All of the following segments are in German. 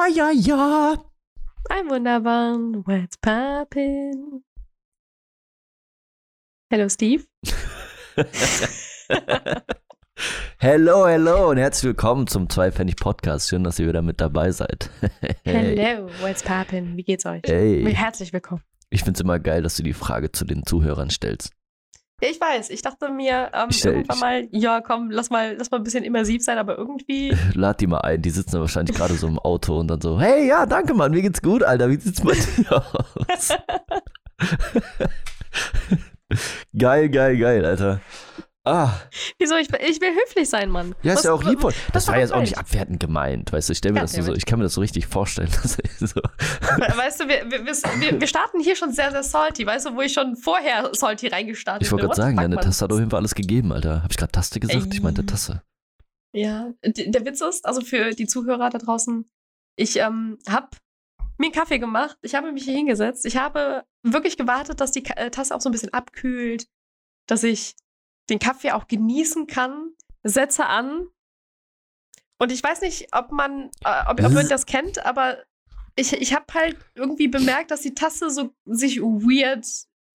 Ja, ja, ja. Ein wunderbaren What's Poppin'? Hello, Steve. hello, hello und herzlich willkommen zum Zweipfennig Podcast. Schön, dass ihr wieder mit dabei seid. Hello, What's Poppin'? Wie geht's euch? Hey. Herzlich willkommen. Ich finde es immer geil, dass du die Frage zu den Zuhörern stellst. Ich weiß, ich dachte mir ähm, Ich stell- irgendwann mal, ja komm, lass mal, lass mal ein bisschen immersiv sein, aber irgendwie, Lad die mal ein, die sitzen da wahrscheinlich gerade so im Auto und dann so, hey, ja, danke, Mann, mir geht's gut, Alter, wie sieht's bei dir aus? geil, geil, geil, Alter. Ah, wieso, ich, ich will höflich sein, Mann. ja, ist Was- ja auch lieb. das Das war jetzt auch nicht abwertend gemeint, weißt du, ich stell mir das so, ich kann mir das so richtig vorstellen. So, Weißt du, wir, wir, wir, wir starten hier schon sehr, sehr salty, weißt du, wo ich schon vorher salty reingestartet ich wollte bin. gerade sagen, deine? Tasse hat auf jeden Fall alles gegeben, Alter. Hab ich gerade Taste gesagt? Ich meinte Ey. Tasse. Ja, der Witz ist, also für die Zuhörer da draußen, ich ähm, habe mir einen Kaffee gemacht, ich habe mich hier hingesetzt, ich habe wirklich gewartet, dass die äh, Tasse auch so ein bisschen abkühlt, dass ich den Kaffee auch genießen kann, setze an und ich weiß nicht, ob man, äh, ob, ob man das kennt, aber ich, ich habe halt irgendwie bemerkt, dass die Tasse so sich weird,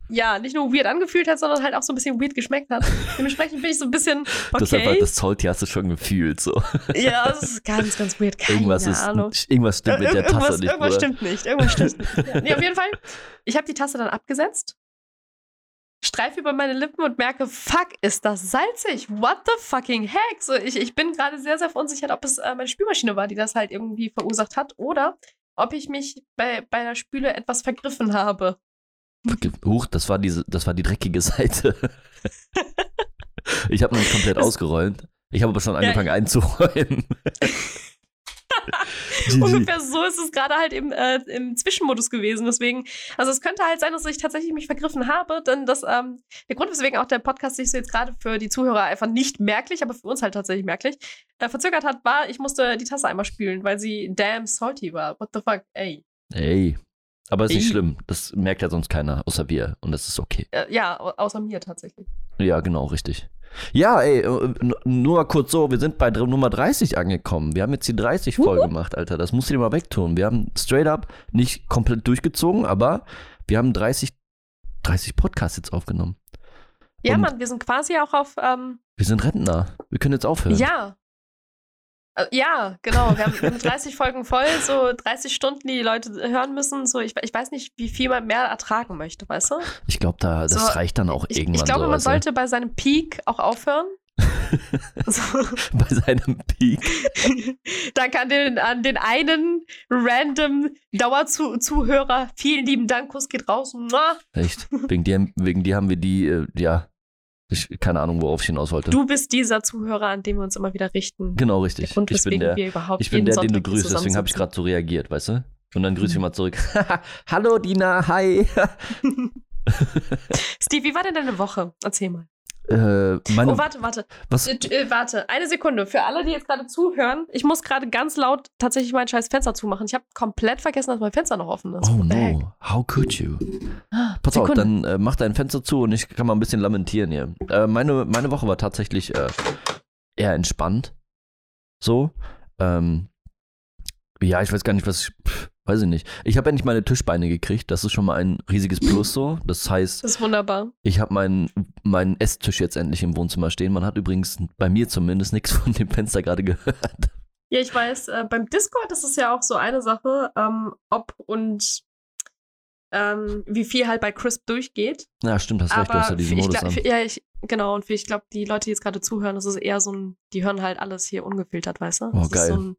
ja, nicht nur weird angefühlt hat, sondern halt auch so ein bisschen weird geschmeckt hat. Dementsprechend bin ich so ein bisschen, okay. Das, einfach, das Salty hast du schon gefühlt, so. Ja, das ist ganz, ganz weird. Keine Irgendwas, ist, Ahnung. irgendwas stimmt mit der Tasse irgendwas, nicht, irgendwas Bruder. stimmt nicht. Irgendwas stimmt nicht. Ja. Nee, auf jeden Fall. Ich habe die Tasse dann abgesetzt, streife über meine Lippen und merke, fuck, ist das salzig? What the fucking heck? So, ich, ich bin gerade sehr, sehr verunsichert, ob es äh, meine Spülmaschine war, die das halt irgendwie verursacht hat oder ob ich mich bei, bei der Spüle etwas vergriffen habe. Huch, das war, diese, das war die dreckige Seite. ich habe noch nicht komplett ausgeräumt. Ich habe aber schon Ja, angefangen einzuräumen. GG. Ungefähr so ist es gerade halt im, äh, im Zwischenmodus gewesen. Deswegen, also es könnte halt sein, dass ich tatsächlich mich vergriffen habe, denn das, ähm, der Grund, weswegen auch der Podcast sich so jetzt gerade für die Zuhörer einfach nicht merklich, aber für uns halt tatsächlich merklich, äh, verzögert hat, war, ich musste die Tasse einmal spülen, weil sie damn salty war. What the fuck, ey. Ey. Aber ist nicht schlimm. Das merkt ja sonst keiner, außer wir. Und das ist okay. Äh, ja, au außer mir tatsächlich. Ja, genau, richtig. Ja, ey, äh, nur mal kurz so, wir sind bei Nummer 30 angekommen. Wir haben jetzt die 30 voll gemacht, Alter. Das musst du dir mal wegtun. Wir haben straight up nicht komplett durchgezogen, aber wir haben 30, 30 Podcasts jetzt aufgenommen. Ja, Und- Mann, wir sind quasi auch auf, ähm, Wir sind Rentner. Wir können jetzt aufhören. ja. Äh, Ja, genau. Wir haben, wir haben 30 Folgen voll, so 30 Stunden, die die Leute hören müssen. So, ich, ich weiß nicht, wie viel man mehr ertragen möchte, weißt du? Ich glaube, da, das So, reicht dann auch Ich, irgendwann. ich glaube, so, man du? sollte bei seinem Peak auch aufhören. so, bei seinem Peak. danke an den, an den einen random Dauerzuhörer. Vielen lieben Dank, Kuss geht raus. Echt. Wegen dir, wegen dir haben wir die, äh, ja, ich, keine Ahnung, worauf ich hinaus wollte. Du bist dieser Zuhörer, an den wir uns immer wieder richten. Genau, Der richtig. Grund, Ich bin der, wir überhaupt ich bin der den du grüßt, deswegen habe ich gerade so reagiert, weißt du? Und dann grüße ich mal zurück. Hallo Dina, hi. Steve, wie war denn deine Woche? Erzähl mal. Äh, meine, oh, warte, warte. was? Äh, äh, warte, eine Sekunde. Für alle, die jetzt gerade zuhören, ich muss gerade ganz laut tatsächlich mein scheiß Fenster zumachen. Ich habe komplett vergessen, dass mein Fenster noch offen ist. Oh What no, how could you? Ah, Pass auf, Sekunde. dann äh, mach dein Fenster zu und ich kann mal ein bisschen lamentieren hier. Äh, meine, meine Woche war tatsächlich äh, eher entspannt. So. Ähm, ja, ich weiß gar nicht, was ich. Pff, weiß ich nicht. Ich habe endlich meine Tischbeine gekriegt. Das ist schon mal ein riesiges Plus so. Das heißt, Das ist wunderbar. ich habe meinen meinen Esstisch jetzt endlich im Wohnzimmer stehen. Man hat übrigens bei mir zumindest nichts von dem Fenster gerade gehört. Ja, ich weiß, äh, beim Discord ist es ja auch so eine Sache, ähm, ob und ähm, wie viel halt bei Crisp durchgeht. Ja, stimmt, hast recht, du hast ja Aber diesen Modus glaub- an. für, ja, ich, genau, und für, ich glaube, die Leute, die jetzt gerade zuhören, das ist eher so ein, die hören halt alles hier ungefiltert, weißt du? Oh, Das ist geil. So ein,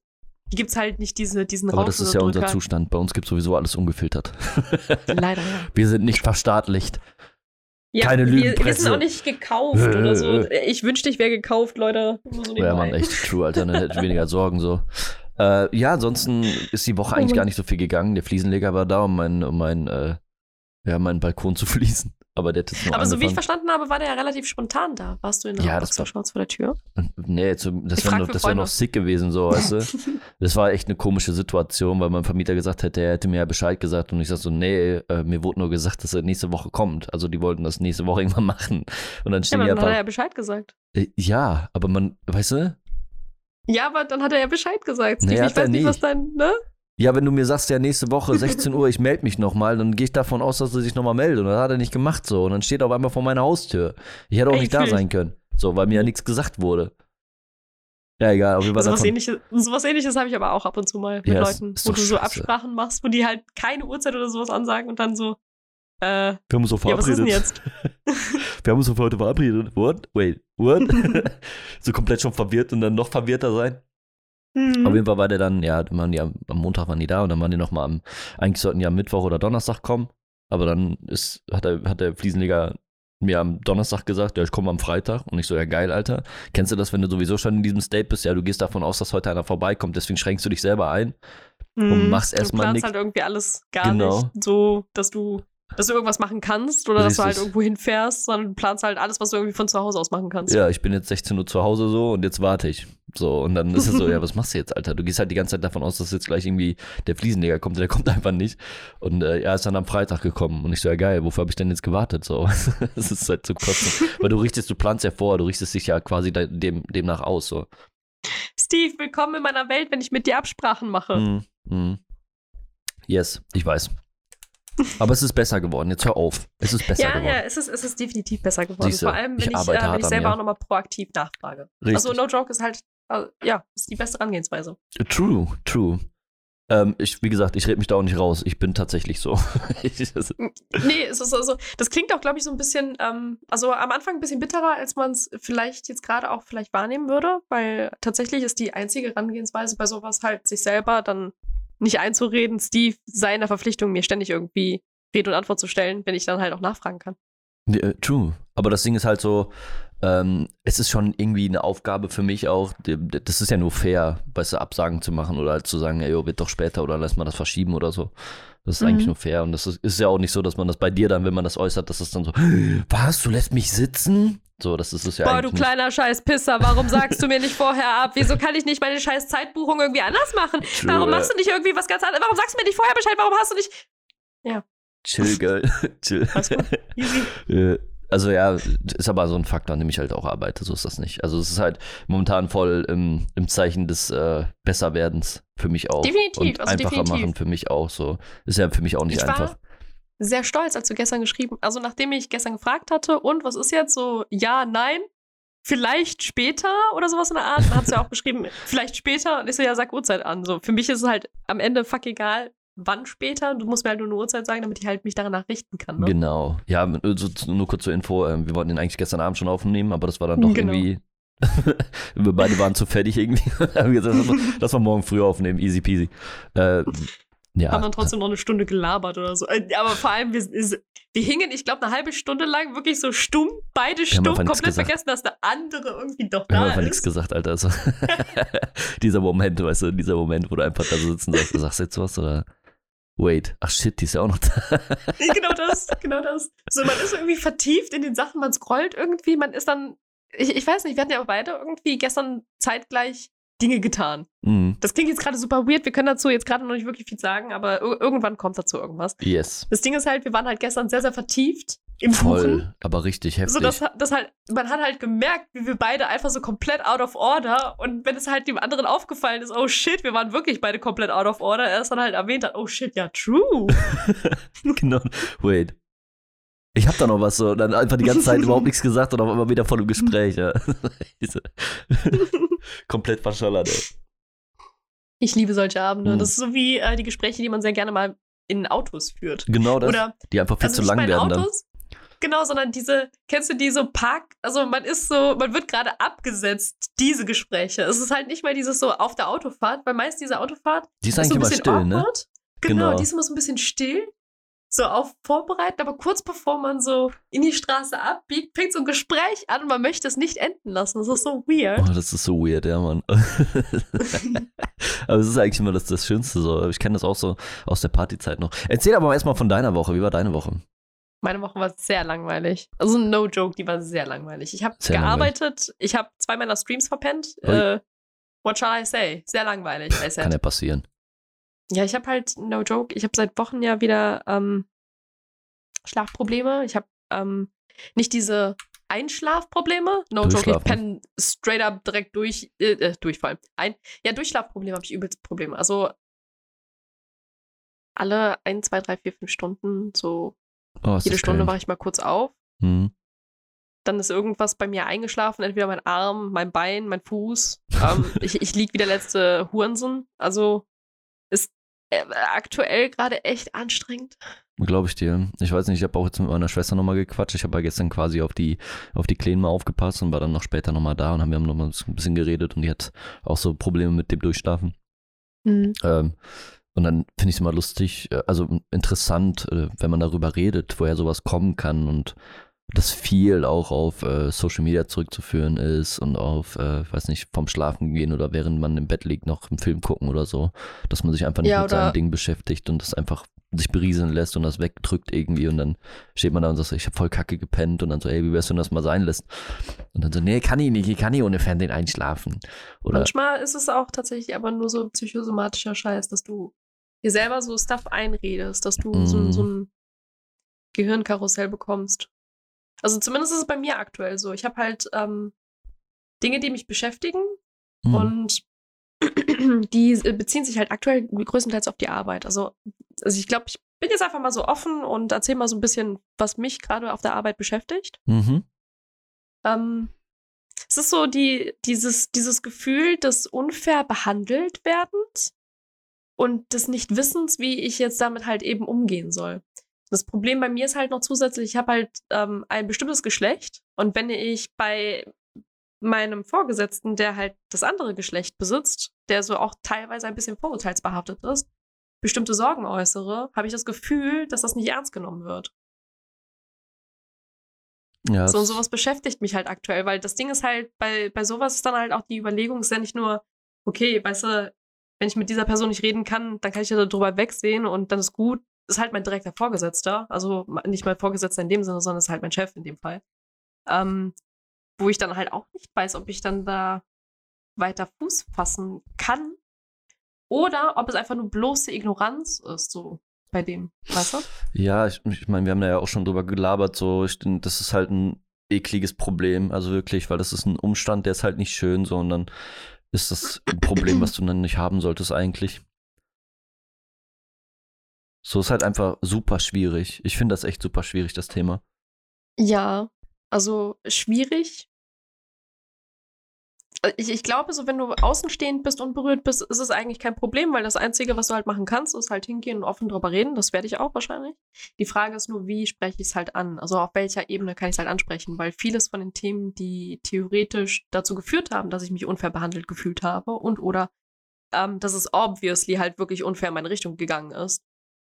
die gibt's halt nicht diese, diesen Aber das ist ja unser. Zustand. Bei uns gibt sowieso alles ungefiltert. Leider, ja. Wir sind nicht verstaatlicht. ja Keine wir, wir Lügenpresse. sind auch nicht gekauft oder so. Ich wünschte, ich wäre gekauft, Leute. So Ja, man, echt true, Alter. Dann hätte ich weniger Sorgen so. Äh, ja, ansonsten ist die Woche eigentlich gar nicht so viel gegangen. Der Fliesenleger war da, um meinen um mein, äh, ja, meinen Balkon zu fließen. Aber der hat jetzt nur Aber so wie ich verstanden habe, war der ja relativ spontan da. Warst du in der Ja, das war- vor der Tür? Nee, zu, das Ich wäre noch, wär noch sick gewesen, so, weißt du. Das war echt eine komische Situation, weil mein Vermieter gesagt hätte, er hätte mir ja Bescheid gesagt und ich sag so, nee, äh, mir wurde nur gesagt, dass er nächste Woche kommt. Also die wollten das nächste Woche irgendwann machen. Und dann Ja, stehen aber die dann hat er einfach, ja Bescheid gesagt. äh, ja, aber man, weißt du, Ja, aber dann hat er ja Bescheid gesagt. Nee, ich er weiß nicht, was dein, ne? Ja, wenn du mir sagst, ja, nächste Woche 16 Uhr, ich melde mich nochmal, dann gehe ich davon aus, dass er sich nochmal meldet. Und das hat er nicht gemacht so. Und dann steht er auf einmal vor meiner Haustür. Ich hätte auch Ey, nicht da sein können. So, weil mir ja nichts gesagt wurde. Ja, egal, auf jeden Fall. So was davon- ähnliches, sowas ähnliches habe ich aber auch ab und zu mal mit Ja, Leuten, wo du so scheiße. Absprachen machst, wo die halt keine Uhrzeit oder sowas ansagen und dann so, äh, Wir haben uns so ja, was ist denn verabredet. jetzt? Wir haben uns so für heute verabredet. What? Wait, what? so komplett schon verwirrt und dann noch verwirrter sein. Mhm. Auf jeden Fall war der dann, ja, waren die am, am Montag waren die da und dann waren die nochmal am, eigentlich sollten die am Mittwoch oder Donnerstag kommen, aber dann ist, hat der, hat der Fliesenleger mir am Donnerstag gesagt, ja, ich komme am Freitag und ich so, ja geil, Alter. Kennst du das, wenn du sowieso schon in diesem State bist? Ja, du gehst davon aus, dass heute einer vorbeikommt, deswegen schränkst du dich selber ein. und machst erst Du mal planst halt irgendwie alles gar Genau. nicht so, dass du, dass du irgendwas machen kannst oder dass du halt Richtig. irgendwo hinfährst, sondern du planst halt alles, was du irgendwie von zu Hause aus machen kannst. Ja, ich bin jetzt 16 Uhr zu Hause so und jetzt warte ich. So, und dann ist es so, ja, was machst du jetzt, Alter? Du gehst halt die ganze Zeit davon aus, dass jetzt gleich irgendwie der Fliesenleger kommt, der kommt einfach nicht. Und äh, er ist dann am Freitag gekommen und ich so, ja geil, wofür habe ich denn jetzt gewartet? So, das ist halt zu kotzen. Weil du richtest, du planst ja vor, du richtest dich ja quasi de dem, demnach aus. So. Steve, willkommen in meiner Welt, wenn ich mit dir Absprachen mache. Mm, mm. Yes, ich weiß. Aber es ist besser geworden, jetzt hör auf. Es ist besser Ja, geworden. ja, es ist, es ist definitiv besser geworden. Siehste, Vor allem, ich wenn ich, arbeite äh, wenn ich selber auch nochmal proaktiv nachfrage. Richtig. Also, no joke ist halt, äh, ja, ist die beste Herangehensweise. True, true. Ähm, ich, wie gesagt, ich rede mich da auch nicht raus. Ich bin tatsächlich so. Ich- Nee, es ist also, das klingt auch, glaube ich, so ein bisschen, ähm, also am Anfang ein bisschen bitterer, als man es vielleicht jetzt gerade auch vielleicht wahrnehmen würde, weil tatsächlich ist die einzige Herangehensweise bei sowas halt, sich selber dann nicht einzureden, Steve, seiner Verpflichtung, mir ständig irgendwie Rede und Antwort zu stellen, wenn ich dann halt auch nachfragen kann. Äh, true. Aber das Ding ist halt so, ähm, es ist schon irgendwie eine Aufgabe für mich auch, das ist ja nur fair, weißt du, Absagen zu machen oder halt zu sagen, ey, jo, wird doch später oder lass mal das verschieben oder so. Das ist Mhm. eigentlich nur fair und das ist, ist ja auch nicht so, dass man das bei dir dann, wenn man das äußert, dass es dann so, was, du lässt mich sitzen? So, das ist es ja Boah, du kleiner scheiß Pisser, warum sagst du mir nicht vorher ab? Wieso kann ich nicht meine scheiß Zeitbuchung irgendwie anders machen? True, Warum machst du nicht irgendwie was ganz anderes? Warum sagst du mir nicht vorher Bescheid? Warum hast du nicht. Chill, girl, chill. Easy. Äh, Also ja, ist aber so ein Faktor, an dem ich halt auch arbeite, so ist das nicht. Also es ist halt momentan voll im, im Zeichen des äh, Besserwerdens für mich auch. Definitiv, Und also einfacher definitiv. machen für mich auch so. Ist ja für mich auch nicht Ich einfach. war sehr stolz, als du gestern geschrieben Also, nachdem ich gestern gefragt hatte, und was ist jetzt so, ja, nein, vielleicht später oder sowas in der Art, dann hat sie ja auch geschrieben, vielleicht später. Und ich so, ja, sag Uhrzeit an. So, für mich ist es halt am Ende fuck egal, wann später. Du musst mir halt nur eine Uhrzeit sagen, damit ich halt mich danach richten kann. Ne? Genau. Ja, so- nur kurz zur Info, ähm, wir wollten den eigentlich gestern Abend schon aufnehmen, aber das war dann doch Genau. irgendwie. wir beide waren zu fertig irgendwie. wir gesagt, lass mal, morgen früh aufnehmen, easy peasy. Äh, ja. Haben dann trotzdem noch eine Stunde gelabert oder so. Äh, Aber vor allem, wir, ist- wir hingen, ich glaube, eine halbe Stunde lang wirklich so stumm, beide haben stumm, komplett vergessen, dass der andere irgendwie doch Wir haben da einfach nichts ist. gesagt, Alter. Also, dieser Moment, weißt du, dieser Moment, wo du einfach da so sitzen sagst, du sagst jetzt was oder wait, ach shit, die ist ja auch noch da. genau das, genau das. So, man ist irgendwie vertieft in den Sachen, man scrollt irgendwie, man ist dann, ich, ich weiß nicht, wir hatten ja auch beide irgendwie gestern zeitgleich Dinge getan. Mhm. Das klingt jetzt gerade super weird, wir können dazu jetzt gerade noch nicht wirklich viel sagen, aber ir- irgendwann kommt dazu irgendwas. Yes. Das Ding ist halt, wir waren halt gestern sehr, sehr vertieft im Voll, Buchen. aber richtig heftig. So, dass, dass halt, man hat halt gemerkt, wie wir beide einfach so komplett out of order und wenn es halt dem anderen aufgefallen ist, oh shit, wir waren wirklich beide komplett out of order, er es dann halt erwähnt hat, oh shit, ja, true. genau. Wait. Ich hab da noch was so, dann einfach die ganze Zeit überhaupt nichts gesagt und auf einmal wieder voll im Gespräch, ja. Komplett verschollert, ey. Ich liebe solche Abende. Hm. Das ist so wie äh, die Gespräche, die man sehr gerne mal in Autos führt. Genau das, Oder die einfach viel also zu lang werden dann. Autos. Genau, sondern diese, kennst du die so Park, also man ist so, man wird gerade abgesetzt, diese Gespräche. Es ist halt nicht mal dieses so auf der Autofahrt, weil meist diese Autofahrt Die ist ist eigentlich so ein immer bisschen still, ne? awkward. Genau, Genau. die ist immer so ein bisschen still, so auf vorbereitet, aber kurz bevor man so in die Straße abbiegt, fängt so ein Gespräch an und man möchte es nicht enden lassen. Das ist so weird. Oh, das ist so weird, ja, Mann. aber es ist eigentlich immer das, das Schönste so. Ich kenne das auch so aus der Partyzeit noch. Erzähl aber erstmal von deiner Woche. Wie war deine Woche? Meine Woche war sehr langweilig. Also no joke, die war sehr langweilig. Ich habe gearbeitet, ich habe zwei meiner Streams verpennt. Äh, what shall I say? Sehr langweilig. I said. Kann ja passieren. Ja, ich habe halt, no joke, ich habe seit Wochen ja wieder ähm, Schlafprobleme. Ich habe ähm, nicht diese Einschlafprobleme. No joke, ich penne straight up direkt durch, äh, äh, durchfallen. Ein, ja, Durchschlafprobleme habe ich übelst Probleme. Also alle ein, zwei, drei, vier, fünf Stunden so Oh, jede Stunde wache ich mal kurz auf. Mhm. Dann ist irgendwas bei mir eingeschlafen, entweder mein Arm, mein Bein, mein Fuß. Ähm, ich ich lieg wie der letzte Hurensohn. Also ist äh, aktuell gerade echt anstrengend. Glaube ich dir. Ich weiß nicht, ich habe auch jetzt mit meiner Schwester nochmal gequatscht. Ich habe ja gestern quasi auf die, auf die Kleinen mal aufgepasst und war dann noch später nochmal da und haben wir haben nochmal ein bisschen geredet und die hat auch so Probleme mit dem Durchschlafen. Ähm, und dann finde ich es immer lustig, äh, also interessant, äh, wenn man darüber redet, woher sowas kommen kann und dass viel auch auf äh, Social Media zurückzuführen ist und auf, äh, weiß nicht, vom Schlafen gehen oder während man im Bett liegt noch einen Film gucken oder so, dass man sich einfach nicht Ja, mit seinen Dingen beschäftigt und das einfach sich berieseln lässt und das wegdrückt irgendwie und dann steht man da und sagt, ich habe voll kacke gepennt und dann so, ey, wie wär's, wenn du das mal sein lässt? Und dann so, nee, kann ich nicht, ich kann nicht ohne Fernsehen einschlafen. Oder Manchmal ist es auch tatsächlich aber nur so psychosomatischer Scheiß, dass du dir selber so Stuff einredest, dass du so, Mhm. so ein Gehirnkarussell bekommst. Also zumindest ist es bei mir aktuell so. Ich habe halt ähm, Dinge, die mich beschäftigen Hm. und die äh, beziehen sich halt aktuell größtenteils auf die Arbeit. Also, also ich glaube, ich bin jetzt einfach mal so offen und erzähle mal so ein bisschen, was mich gerade auf der Arbeit beschäftigt. Mhm. Ähm, es ist so die, dieses, dieses Gefühl des unfair behandelt werdens und des Nichtwissens, wie ich jetzt damit halt eben umgehen soll. Das Problem bei mir ist halt noch zusätzlich, ich habe halt ähm, ein bestimmtes Geschlecht und wenn ich bei meinem Vorgesetzten, der halt das andere Geschlecht besitzt, der so auch teilweise ein bisschen vorurteilsbehaftet ist, bestimmte Sorgen äußere, habe ich das Gefühl, dass das nicht ernst genommen wird. Ja, So und sowas beschäftigt mich halt aktuell, weil das Ding ist halt, bei, bei sowas ist dann halt auch die Überlegung, ist ja nicht nur, okay, weißt du, wenn ich mit dieser Person nicht reden kann, dann kann ich ja darüber wegsehen und dann ist gut, ist halt mein direkter Vorgesetzter, also nicht mein Vorgesetzter in dem Sinne, sondern ist halt mein Chef in dem Fall. Ähm, wo ich dann halt auch nicht weiß, ob ich dann da weiter Fuß fassen kann oder ob es einfach nur bloße Ignoranz ist, so bei dem, weißt du? Ja, ich, ich meine, wir haben da ja auch schon drüber gelabert, so, ich, das ist halt ein ekliges Problem, also wirklich, weil das ist ein Umstand, der ist halt nicht schön, so, und dann ist das ein Problem, was du dann nicht haben solltest eigentlich. So ist halt einfach super schwierig. Ich finde das echt super schwierig, das Thema. Ja, also schwierig. Ich, ich glaube, so wenn du außenstehend bist und berührt bist, ist es eigentlich kein Problem, weil das Einzige, was du halt machen kannst, ist halt hingehen und offen drüber reden. Das werde ich auch wahrscheinlich. Die Frage ist nur, wie spreche ich es halt an? Also auf welcher Ebene kann ich es halt ansprechen? Weil vieles von den Themen, die theoretisch dazu geführt haben, dass ich mich unfair behandelt gefühlt habe und oder ähm, dass es obviously halt wirklich unfair in meine Richtung gegangen ist,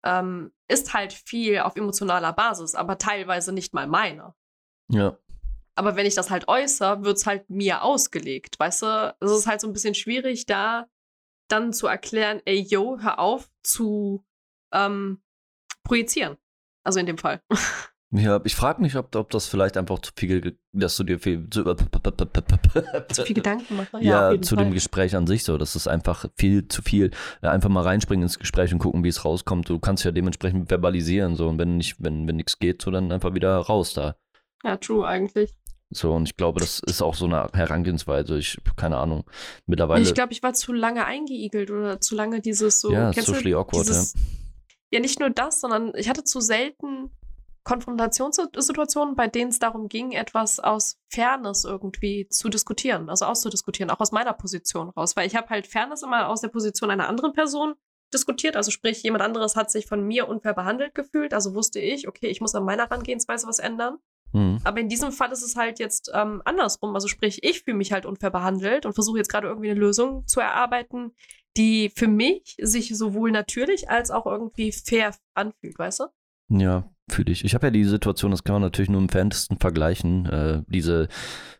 ähm, ist halt viel auf emotionaler Basis, aber teilweise nicht mal meine. Ja. Aber wenn ich das halt äußere, wird es halt mir ausgelegt, weißt du? Es ist halt so ein bisschen schwierig, da dann zu erklären, ey, yo, hör auf zu ähm, projizieren. Also in dem Fall. Ja, ich frage mich, ob, ob das vielleicht einfach zu viel, dass du dir viel zu, zu viel Gedanken mache. Ja, jeden zu Fall. dem Gespräch an sich so. Das ist einfach viel zu viel. Einfach mal reinspringen ins Gespräch und gucken, wie es rauskommt. Du kannst ja dementsprechend verbalisieren so und wenn nicht, wenn, wenn nichts geht, so dann einfach wieder raus da. Ja, true eigentlich. So, und ich glaube, das ist auch so eine Herangehensweise. Ich, keine Ahnung. Mittlerweile. Ich glaube, ich war zu lange eingeigelt oder zu lange dieses so. Ja, kennst du socially awkward, dieses, ja. nicht nur das, sondern ich hatte zu selten Konfrontationssituationen, bei denen es darum ging, etwas aus Fairness irgendwie zu diskutieren, also auszudiskutieren, auch aus meiner Position raus. Weil ich habe halt Fairness immer aus der Position einer anderen Person diskutiert. Also sprich, jemand anderes hat sich von mir unfair behandelt gefühlt. Also wusste ich, okay, ich muss an meiner Herangehensweise was ändern. Mhm. Aber in diesem Fall ist es halt jetzt ähm, andersrum. Also sprich, ich fühle mich halt unfair behandelt und versuche jetzt gerade irgendwie eine Lösung zu erarbeiten, die für mich sich sowohl natürlich als auch irgendwie fair anfühlt, weißt du? Ja, fühle ich. Ich habe ja die Situation, das kann man natürlich nur im Fantesten vergleichen, äh, diese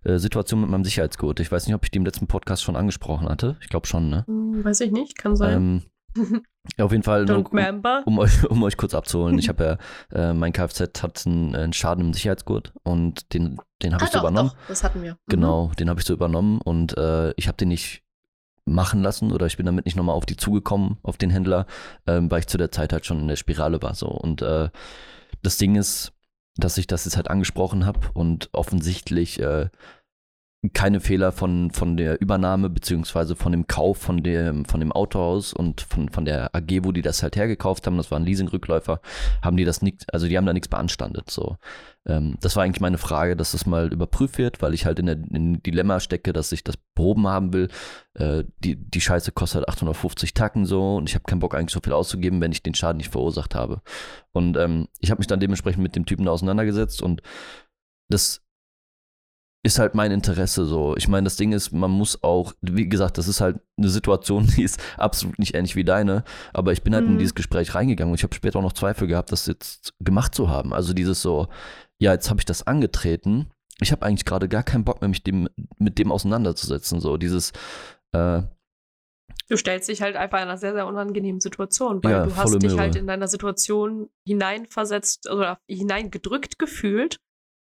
äh, Situation mit meinem Sicherheitsgurt. Ich weiß nicht, ob ich die im letzten Podcast schon angesprochen hatte. Ich glaube schon, ne? Hm, weiß ich nicht, kann sein. Ähm, ja, auf jeden Fall, nur, remember. um, euch, um euch kurz abzuholen. Ich habe ja, äh, mein Kfz hat einen, einen Schaden im Sicherheitsgurt und den, den habe ah, ich so doch, übernommen. doch, das hatten wir. Mhm. Genau, den habe ich so übernommen und äh, ich habe den nicht machen lassen oder ich bin damit nicht nochmal auf die zugekommen, auf den Händler, ähm, weil ich zu der Zeit halt schon in der Spirale war. So. Und äh, das Ding ist, dass ich das jetzt halt angesprochen habe und offensichtlich äh, keine Fehler von, von der Übernahme beziehungsweise von dem Kauf von dem, von dem Autohaus und von, von der AG, wo die das halt hergekauft haben, das waren Leasingrückläufer, haben die das nicht, also die haben da nichts beanstandet. So. Ähm, das war eigentlich meine Frage, dass das mal überprüft wird, weil ich halt in der in Dilemma stecke, dass ich das behoben haben will. Äh, die, die Scheiße kostet 850 Tacken so und ich habe keinen Bock eigentlich so viel auszugeben, wenn ich den Schaden nicht verursacht habe. Und ähm, ich habe mich dann dementsprechend mit dem Typen auseinandergesetzt und das ist halt mein Interesse so. Ich meine, das Ding ist, man muss auch, wie gesagt, das ist halt eine Situation, die ist absolut nicht ähnlich wie deine, aber ich bin halt mhm. in dieses Gespräch reingegangen und ich habe später auch noch Zweifel gehabt, das jetzt gemacht zu haben. Also dieses so, ja, jetzt habe ich das angetreten. Ich habe eigentlich gerade gar keinen Bock mehr, mich dem, mit dem auseinanderzusetzen. So dieses, äh, Du stellst dich halt einfach in einer sehr, sehr unangenehmen Situation, weil ja, du hast dich Möhre. halt in deiner Situation hineinversetzt oder hineingedrückt gefühlt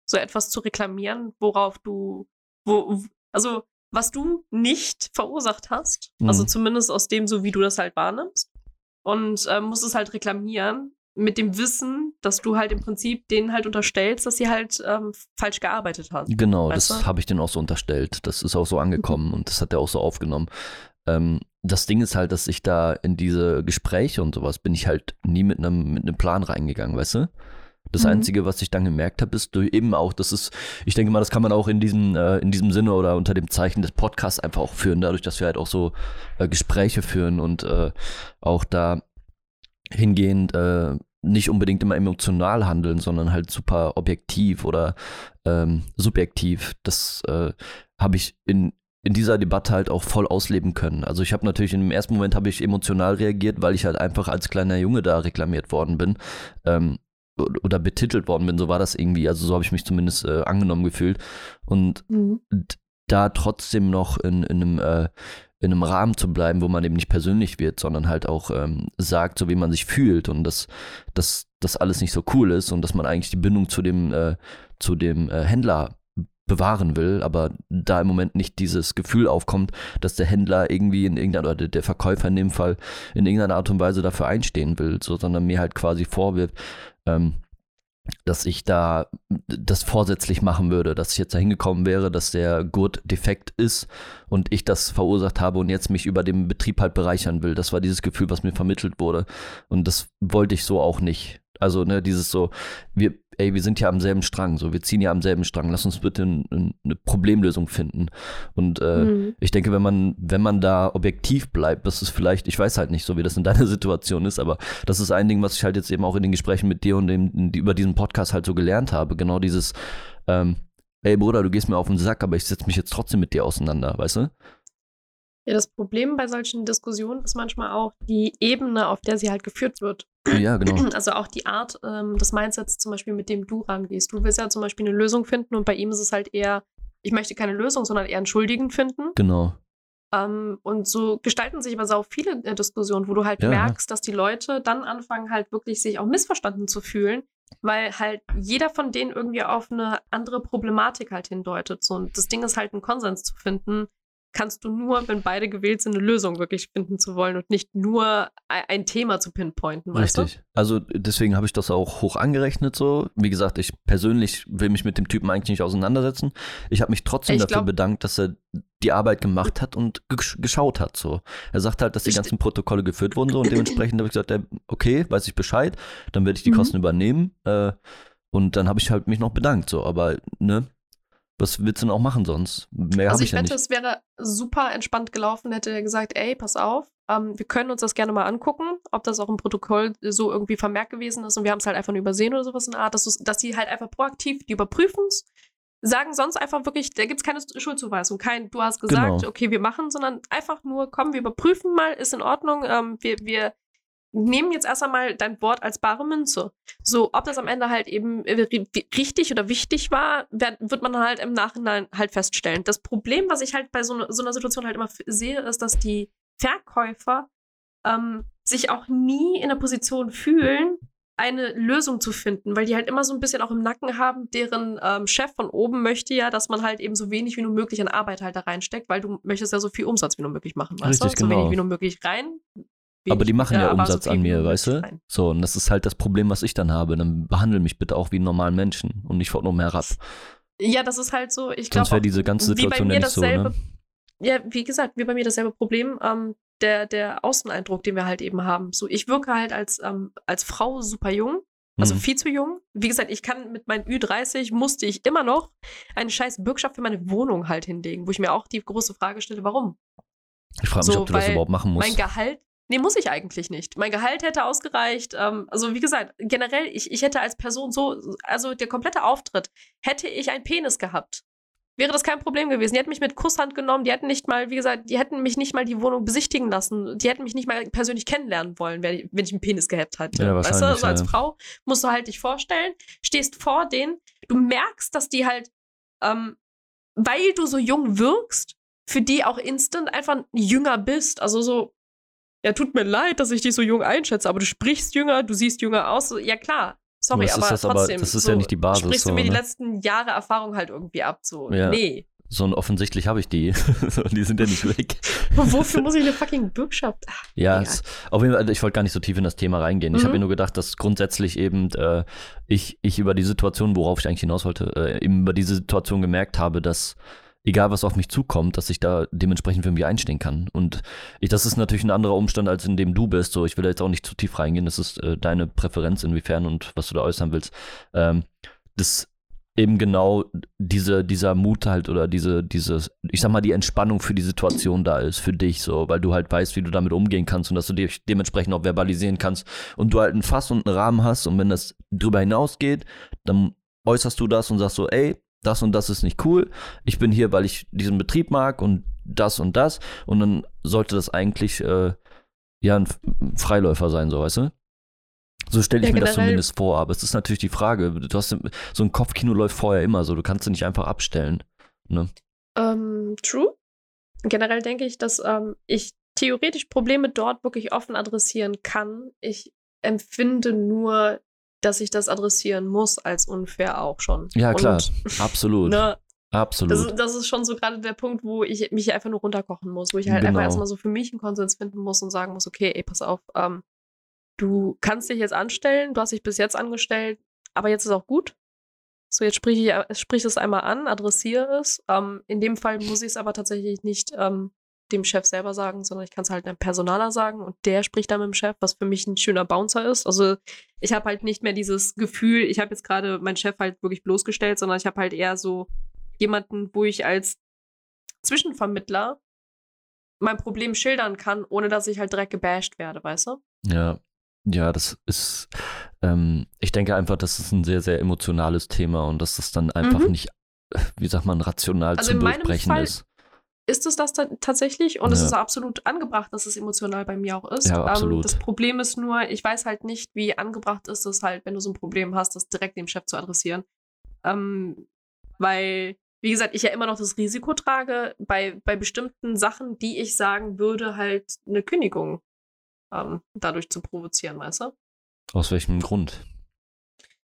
so etwas zu reklamieren, worauf du, wo, also was du nicht verursacht hast, also mhm. also zumindest aus dem, so wie du das halt wahrnimmst, und äh, musst es halt reklamieren mit dem Wissen, dass du halt im Prinzip denen halt unterstellst, dass sie halt ähm, falsch gearbeitet haben. Genau, das habe ich denen auch so unterstellt. Das ist auch so angekommen mhm. und das hat er auch so aufgenommen. Ähm, das Ding ist halt, dass ich da in diese Gespräche und sowas bin ich halt nie mit einem mit einem Plan reingegangen, weißt du? Das mhm. Einzige, was ich dann gemerkt habe, ist durch eben auch, das ist, ich denke mal, das kann man auch in diesem, äh, in diesem Sinne oder unter dem Zeichen des Podcasts einfach auch führen, dadurch, dass wir halt auch so äh, Gespräche führen und äh, auch da hingehend äh, nicht unbedingt immer emotional handeln, sondern halt super objektiv oder ähm, subjektiv. Das äh, habe ich in, in dieser Debatte halt auch voll ausleben können. Also ich habe natürlich im ersten Moment habe ich emotional reagiert, weil ich halt einfach als kleiner Junge da reklamiert worden bin. Ähm, oder betitelt worden bin, so war das irgendwie, also so habe ich mich zumindest äh, angenommen gefühlt. Und mhm. da trotzdem noch in, in einem äh, in einem Rahmen zu bleiben, wo man eben nicht persönlich wird, sondern halt auch ähm, sagt, so wie man sich fühlt und dass das alles nicht so cool ist und dass man eigentlich die Bindung zu dem, äh, zu dem äh, Händler bewahren will, aber da im Moment nicht dieses Gefühl aufkommt, dass der Händler irgendwie in irgendeiner, oder der Verkäufer in dem Fall in irgendeiner Art und Weise dafür einstehen will, so, sondern mir halt quasi vorwirft, ähm, dass ich da das vorsätzlich machen würde, dass ich jetzt da hingekommen wäre, dass der Gurt defekt ist und ich das verursacht habe und jetzt mich über den Betrieb halt bereichern will. Das war dieses Gefühl, was mir vermittelt wurde. Und das wollte ich so auch nicht. Also, ne, dieses so, wir, ey, wir sind ja am selben Strang, so, wir ziehen ja am selben Strang, lass uns bitte eine Problemlösung finden. Und äh, mhm. ich denke, wenn man, wenn man da objektiv bleibt, das ist vielleicht, ich weiß halt nicht so, wie das in deiner Situation ist, aber das ist ein Ding, was ich halt jetzt eben auch in den Gesprächen mit dir und dem, über diesen Podcast halt so gelernt habe. Genau dieses, ähm, ey Bruder, du gehst mir auf den Sack, aber ich setze mich jetzt trotzdem mit dir auseinander, weißt du? Ja, das Problem bei solchen Diskussionen ist manchmal auch die Ebene, auf der sie halt geführt wird. Ja, genau. Also auch die Art ähm, des Mindsets zum Beispiel, mit dem du rangehst. Du willst ja zum Beispiel eine Lösung finden und bei ihm ist es halt eher, ich möchte keine Lösung, sondern eher einen Schuldigen finden. Genau. Ähm, und so gestalten sich aber auch viele äh, Diskussionen, wo du halt ja. merkst, dass die Leute dann anfangen halt wirklich sich auch missverstanden zu fühlen, weil halt jeder von denen irgendwie auf eine andere Problematik halt hindeutet. So, und das Ding ist halt, einen Konsens zu finden, kannst du nur, wenn beide gewählt sind, eine Lösung wirklich finden zu wollen und nicht nur ein Thema zu pinpointen. Weißt Richtig. Du? Also deswegen habe ich das auch hoch angerechnet so. Wie gesagt, ich persönlich will mich mit dem Typen eigentlich nicht auseinandersetzen. Ich habe mich trotzdem ich dafür glaub, bedankt, dass er die Arbeit gemacht hat und geschaut hat. So. Er sagt halt, dass die ganzen Protokolle geführt wurden so und dementsprechend habe ich gesagt, okay, weiß ich Bescheid, dann werde ich die mhm. Kosten übernehmen. Äh, und dann habe ich halt mich noch bedankt, so, aber ne, was willst du denn auch machen sonst? Mehr also ich, ich wette, ja es wäre super entspannt gelaufen, hätte er gesagt, ey, pass auf, ähm, wir können uns das gerne mal angucken, ob das auch im Protokoll so irgendwie vermerkt gewesen ist und wir haben es halt einfach nur übersehen oder sowas in der Art, dass, dass die halt einfach proaktiv, die überprüfen es, sagen sonst einfach wirklich, da gibt es keine Schuldzuweisung, kein, du hast gesagt, genau. okay, wir machen, sondern einfach nur, komm, wir überprüfen mal, ist in Ordnung, ähm, wir, wir nehmen jetzt erst einmal dein Wort als bare Münze. So, ob das am Ende halt eben äh, richtig oder wichtig war, wird man halt im Nachhinein halt feststellen. Das Problem, was ich halt bei so, ne, so einer Situation halt immer sehe, ist, dass die Verkäufer ähm, sich auch nie in der Position fühlen, eine Lösung zu finden, weil die halt immer so ein bisschen auch im Nacken haben, deren ähm, Chef von oben möchte ja, dass man halt eben so wenig wie nur möglich an Arbeit halt da reinsteckt, weil du möchtest ja so viel Umsatz wie nur möglich machen, weißt Richtig, du? So genau. wenig wie nur möglich rein, aber die machen ja, ja Umsatz so an mir, weißt du? Rein. So, und das ist halt das Problem, was ich dann habe. Dann behandle mich bitte auch wie einen normalen Menschen und nicht von oben herab. Ja, das ist halt so, ich glaube. wäre diese ganze wie bei Situation mir nicht so, dasselbe. ne? Ja, wie gesagt, wie bei mir dasselbe Problem. Ähm, der, der Außeneindruck, den wir halt eben haben. So, ich wirke halt als, ähm, als Frau super jung. Also Mhm. viel zu jung. Wie gesagt, ich kann mit meinen Ü30 musste ich immer noch eine scheiß Bürgschaft für meine Wohnung halt hinlegen, wo ich mir auch die große Frage stelle, warum? Ich frage mich, so, ob du das überhaupt machen musst. Mein Gehalt, nee, muss ich eigentlich nicht. Mein Gehalt hätte ausgereicht. Ähm, also wie gesagt, generell, ich, ich hätte als Person so, also der komplette Auftritt, hätte ich einen Penis gehabt, wäre das kein Problem gewesen. Die hätten mich mit Kusshand genommen, die hätten nicht mal, wie gesagt, die hätten mich nicht mal die Wohnung besichtigen lassen, die hätten mich nicht mal persönlich kennenlernen wollen, wenn ich, einen Penis gehabt hätte. Ja, weißt du, also als ja. Frau musst du halt dich vorstellen, stehst vor denen, du merkst, dass die halt, ähm, weil du so jung wirkst, für die auch instant einfach jünger bist. Also so, ja, tut mir leid, dass ich dich so jung einschätze, aber du sprichst jünger, du siehst jünger aus. Ja, klar. Sorry, Das ist aber das aber- trotzdem. das ist so, ja nicht die Basis, Sprichst du mir die ne? letzten Jahre Erfahrung halt irgendwie ab? So, Ja. nee. So und offensichtlich habe ich die. Die sind ja nicht weg. Wofür muss ich eine fucking Bürgschaft? Ach, Ja, es, auf jeden Fall, ich wollte gar nicht so tief in das Thema reingehen. Ich Mhm. habe mir nur gedacht, dass grundsätzlich eben äh, ich, ich über die Situation, worauf ich eigentlich hinaus wollte, äh, eben über diese Situation gemerkt habe, dass egal was auf mich zukommt, dass ich da dementsprechend für mich einstehen kann. Und ich, das ist natürlich ein anderer Umstand, als in dem du bist. So, ich will da jetzt auch nicht zu tief reingehen. Das ist äh, deine Präferenz inwiefern und was du da äußern willst. Ähm, das eben genau diese, dieser Mut halt oder diese, diese, ich sag mal, die Entspannung für die Situation da ist, für dich so, weil du halt weißt, wie du damit umgehen kannst und dass du dich dementsprechend auch verbalisieren kannst und du halt ein Fass und einen Rahmen hast und wenn das drüber hinausgeht, dann äußerst du das und sagst so, ey, das und das ist nicht cool, ich bin hier, weil ich diesen Betrieb mag und das und das und dann sollte das eigentlich, äh, ja, ein Freiläufer sein, so, weißt du? So stelle ich Ja, mir das zumindest vor, aber es ist natürlich die Frage, du hast so ein Kopfkino läuft vorher immer so, du kannst ihn nicht einfach abstellen. Ne? Ähm, true. Generell denke ich, dass ähm, ich theoretisch Probleme dort wirklich offen adressieren kann. Ich empfinde nur, dass ich das adressieren muss, als unfair auch schon. Ja, klar, Und, absolut. ne, absolut. das, ist, das ist schon so gerade der Punkt, wo ich mich einfach nur runterkochen muss, wo ich halt Genau. einfach erstmal so für mich einen Konsens finden muss und sagen muss, okay, ey, pass auf, ähm, du kannst dich jetzt anstellen, du hast dich bis jetzt angestellt, aber jetzt ist auch gut. So, jetzt sprich, ich, sprich es einmal an, adressiere es. Ähm, in dem Fall muss ich es aber tatsächlich nicht ähm, dem Chef selber sagen, sondern ich kann es halt einem Personaler sagen und der spricht dann mit dem Chef, was für mich ein schöner Bouncer ist. Also ich habe halt nicht mehr dieses Gefühl, ich habe jetzt gerade meinen Chef halt wirklich bloßgestellt, sondern ich habe halt eher so jemanden, wo ich als Zwischenvermittler mein Problem schildern kann, ohne dass ich halt direkt gebasht werde, weißt du? Ja, ja, das ist, ähm, ich denke einfach, das ist ein sehr, sehr emotionales Thema und dass das dann einfach Mhm. nicht, wie sagt man, rational Also zu durchbrechen Fall ist. Ist es das ta tatsächlich und es Ja. ist absolut angebracht, dass es emotional bei mir auch ist. Ja, Ähm, absolut. das Problem ist nur, ich weiß halt nicht, wie angebracht ist es halt, wenn du so ein Problem hast, das direkt dem Chef zu adressieren. Ähm, weil, wie gesagt, ich ja immer noch das Risiko trage, bei, bei bestimmten Sachen, die ich sagen würde, halt eine Kündigung ähm, dadurch zu provozieren, weißt du? Aus welchem Grund?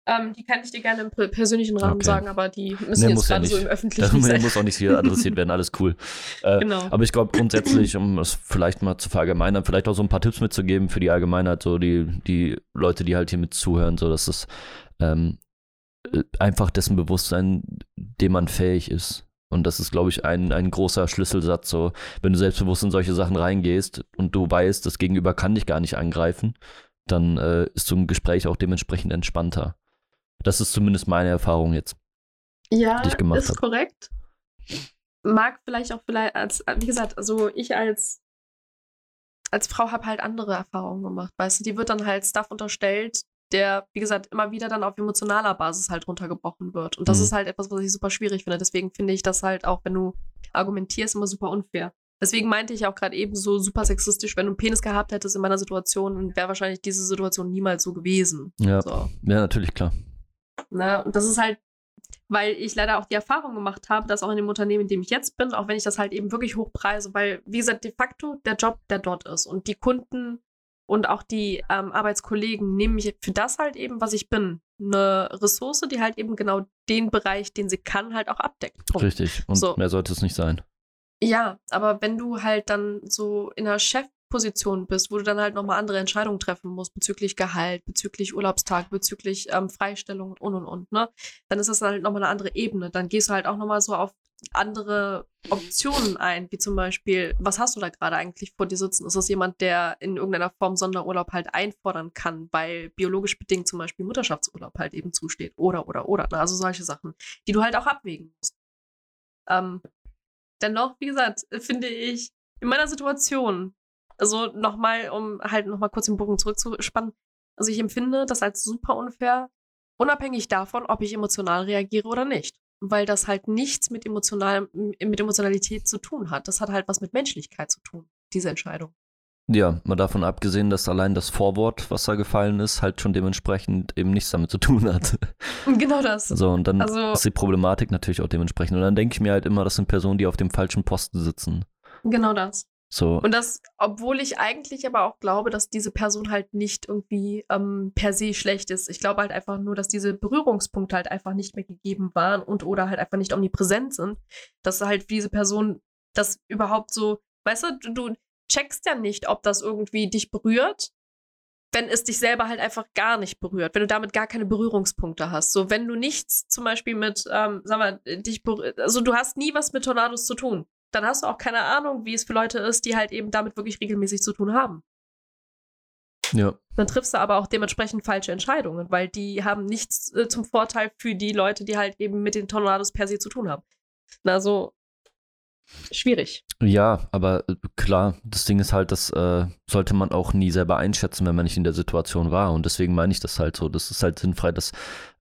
Ähm, die kann ich dir gerne im per- persönlichen Rahmen Okay. sagen, aber die müssen Nee, jetzt muss ja gerade so im Das öffentlichen sein. muss auch nicht hier adressiert werden, alles cool. Äh, Genau. Aber ich glaube grundsätzlich, um es vielleicht mal zu verallgemeinern, vielleicht auch so ein paar Tipps mitzugeben für die Allgemeinheit, so die, die Leute, die halt hier mit zuhören, so dass es ähm, äh, einfach dessen Bewusstsein, dem man fähig ist. Und das ist, glaube ich, ein, ein großer Schlüsselsatz. So, wenn du selbstbewusst in solche Sachen reingehst und du weißt, das Gegenüber kann dich gar nicht angreifen, dann äh, ist so ein Gespräch auch dementsprechend entspannter. Das ist zumindest meine Erfahrung jetzt. Ja, die ich gemacht ist hab. korrekt. Mag vielleicht auch vielleicht als, wie gesagt, also ich als als Frau habe halt andere Erfahrungen gemacht, weißt du, die wird dann halt Stuff unterstellt, der, wie gesagt, immer wieder dann auf emotionaler Basis halt runtergebrochen wird. Und das Mhm. ist halt etwas, was ich super schwierig finde. Deswegen finde ich das halt auch, wenn du argumentierst, immer super unfair. Deswegen meinte ich auch gerade eben so super sexistisch, wenn du einen Penis gehabt hättest in meiner Situation, wäre wahrscheinlich diese Situation niemals so gewesen. Ja, So. ja natürlich, klar. Ne? Und das ist halt, weil ich leider auch die Erfahrung gemacht habe, dass auch in dem Unternehmen, in dem ich jetzt bin, auch wenn ich das halt eben wirklich hochpreise, weil, wie gesagt, de facto der Job, der dort ist und die Kunden und auch die ähm, Arbeitskollegen nehmen mich für das halt eben, was ich bin, eine Ressource, die halt eben genau den Bereich, den sie kann, halt auch abdeckt. Punkt. Richtig. Und So. mehr sollte es nicht sein. Ja, aber wenn du halt dann so in einer Chef, Chefposition bist, wo du dann halt nochmal andere Entscheidungen treffen musst bezüglich Gehalt, bezüglich Urlaubstag, bezüglich ähm, Freistellung und und und, ne? Dann ist das halt nochmal eine andere Ebene. Dann gehst du halt auch nochmal so auf andere Optionen ein, wie zum Beispiel, was hast du da gerade eigentlich vor dir sitzen? Ist das jemand, der in irgendeiner Form Sonderurlaub halt einfordern kann, weil biologisch bedingt zum Beispiel Mutterschaftsurlaub halt eben zusteht? Oder, oder, oder. Ne? Also solche Sachen, die du halt auch abwägen musst. Ähm, dennoch, wie gesagt, finde ich, in meiner Situation, also nochmal, um halt nochmal kurz den Bogen zurückzuspannen, also ich empfinde das als super unfair, unabhängig davon, ob ich emotional reagiere oder nicht weil das halt nichts mit, emotional, mit Emotionalität zu tun hat. Das hat halt was mit Menschlichkeit zu tun, diese Entscheidung. Ja, mal davon abgesehen, dass allein das Vorwort, was da gefallen ist, halt schon dementsprechend eben nichts damit zu tun hat. Genau das. So, und dann also, ist die Problematik natürlich auch dementsprechend. Und dann denke ich mir halt immer, das sind Personen, die auf dem falschen Posten sitzen. Genau das. So. Und das, obwohl ich eigentlich aber auch glaube, dass diese Person halt nicht irgendwie ähm, per se schlecht ist. Ich glaube halt einfach nur, dass diese Berührungspunkte halt einfach nicht mehr gegeben waren und oder halt einfach nicht omnipräsent sind. Dass halt diese Person das überhaupt so, weißt du, du checkst ja nicht, ob das irgendwie dich berührt, wenn es dich selber halt einfach gar nicht berührt, wenn du damit gar keine Berührungspunkte hast. So, wenn du nichts zum Beispiel mit, ähm, sag mal, dich, also du hast nie was mit Tornados zu tun dann hast du auch keine Ahnung, wie es für Leute ist, die halt eben damit wirklich regelmäßig zu tun haben. Ja. Dann triffst du aber auch dementsprechend falsche Entscheidungen, weil die haben nichts äh, zum Vorteil für die Leute, die halt eben mit den Tornados per se zu tun haben. Also schwierig. Ja, aber äh, klar, das Ding ist halt, das äh, sollte man auch nie selber einschätzen, wenn man nicht in der Situation war. Und deswegen meine ich das halt so. Das ist halt sinnfrei, das,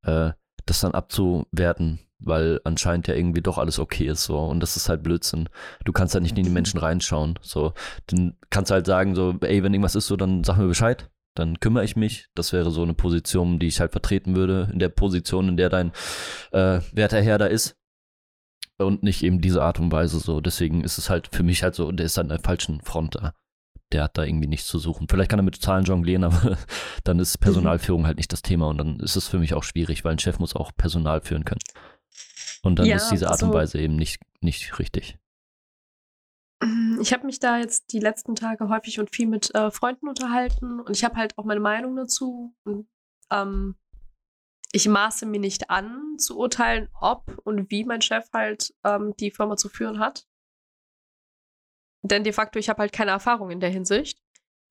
äh, das dann abzuwerten weil anscheinend ja irgendwie doch alles okay ist so und das ist halt Blödsinn. Du kannst halt nicht in die Menschen reinschauen, so. Dann kannst du halt sagen so, ey, wenn irgendwas ist so, dann sag mir Bescheid, dann kümmere ich mich. Das wäre so eine Position, die ich halt vertreten würde, in der Position, in der dein äh, werter Herr da ist. Und nicht eben diese Art und Weise so. Deswegen ist es halt für mich halt so, der ist an der falschen Front da. Der hat da irgendwie nichts zu suchen. Vielleicht kann er mit Zahlen jonglieren, aber dann ist Personalführung halt nicht das Thema und dann ist es für mich auch schwierig, weil ein Chef muss auch Personal führen können. Und dann ja, ist diese Art und also Weise eben nicht, nicht richtig. Mm, ich habe mich da jetzt die letzten Tage häufig und viel mit äh, Freunden unterhalten und ich habe halt auch meine Meinung dazu. Und, ähm, ich maße mir nicht an, zu urteilen, ob und wie mein Chef halt ähm, die Firma zu führen hat. Denn de facto, ich habe halt keine Erfahrung in der Hinsicht.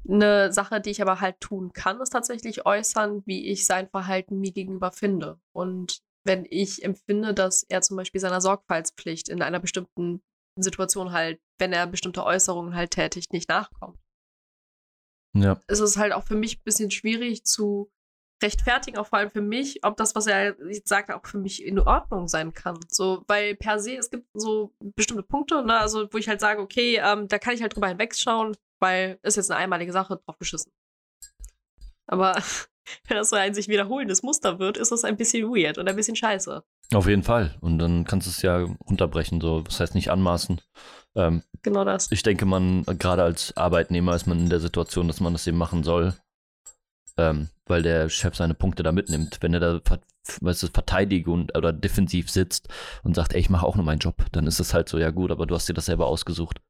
Eine Sache, die ich aber halt tun kann, ist tatsächlich äußern, wie ich sein Verhalten mir gegenüber finde. Und wenn ich empfinde, dass er zum Beispiel seiner Sorgfaltspflicht in einer bestimmten Situation halt, wenn er bestimmte Äußerungen halt tätigt, nicht nachkommt. Ja. Es ist halt auch für mich ein bisschen schwierig zu rechtfertigen, auch vor allem für mich, ob das, was er jetzt sagt, auch für mich in Ordnung sein kann. So, weil per se, es gibt so bestimmte Punkte, ne, also wo ich halt sage, okay, ähm, da kann ich halt drüber hinwegschauen, weil ist jetzt eine einmalige Sache drauf geschissen. Aber wenn das so ein sich wiederholendes Muster wird, ist das ein bisschen weird und ein bisschen scheiße. Auf jeden Fall. Und dann kannst du es ja runterbrechen, so, das heißt nicht anmaßen. Ähm, genau das. Ich denke, man, gerade als Arbeitnehmer ist man in der Situation, dass man das eben machen soll, ähm, weil der Chef seine Punkte da mitnimmt. Wenn er da weißt du, verteidigt und, oder defensiv sitzt und sagt, ey, ich mache auch nur meinen Job, dann ist es halt so, ja gut, aber du hast dir das selber ausgesucht.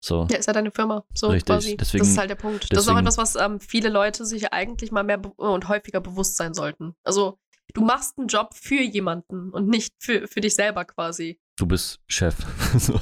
So. Ja, ist ja deine Firma. So Richtig. quasi. Deswegen, das ist halt der Punkt. Deswegen, das ist auch etwas, was ähm, viele Leute sich eigentlich mal mehr und häufiger bewusst sein sollten. Also, du machst einen Job für jemanden und nicht für, für dich selber quasi du bist Chef.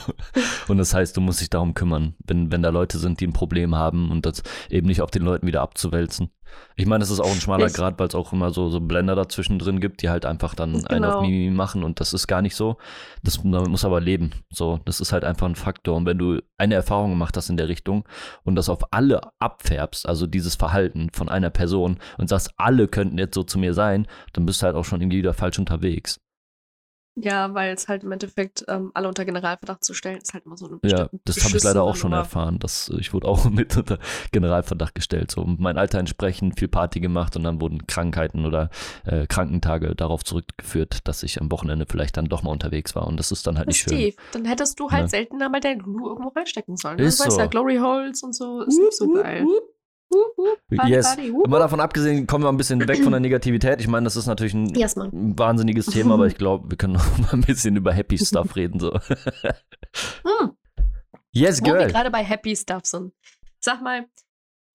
und das heißt, du musst dich darum kümmern, wenn, wenn da Leute sind, die ein Problem haben und das eben nicht auf den Leuten wieder abzuwälzen. Ich meine, das ist auch ein schmaler ich, Grad, weil es auch immer so, so Blender dazwischen drin gibt, die halt einfach dann genau. einen auf Mimi machen und das ist gar nicht so. Das man muss aber leben. So, das ist halt einfach ein Faktor. Und wenn du eine Erfahrung gemacht hast in der Richtung und das auf alle abfärbst, also dieses Verhalten von einer Person und sagst, alle könnten jetzt so zu mir sein, dann bist du halt auch schon irgendwie wieder falsch unterwegs. Ja, weil es halt im Endeffekt ähm, alle unter Generalverdacht zu stellen, ist halt immer so eine Ja, das habe ich leider auch schon Nummer. erfahren. Dass, ich wurde auch mit unter Generalverdacht gestellt. So, mein Alter entsprechend viel Party gemacht und dann wurden Krankheiten oder äh, Krankentage darauf zurückgeführt, dass ich am Wochenende vielleicht dann doch mal unterwegs war. Und das ist dann halt nicht Steve, schön. dann hättest du halt ja. seltener mal dein Glue irgendwo reinstecken sollen. Ne? Ist du weißt so. ja, Glory Holes und so ist nicht so geil. Party, yes. Mal davon abgesehen, kommen wir ein bisschen weg von der Negativität. Ich meine, das ist natürlich ein yes, wahnsinniges Thema, aber ich glaube, wir können noch mal ein bisschen über Happy Stuff reden. So. hm. Yes, girl. Wo wir gerade bei Happy Stuff sind. Sag mal,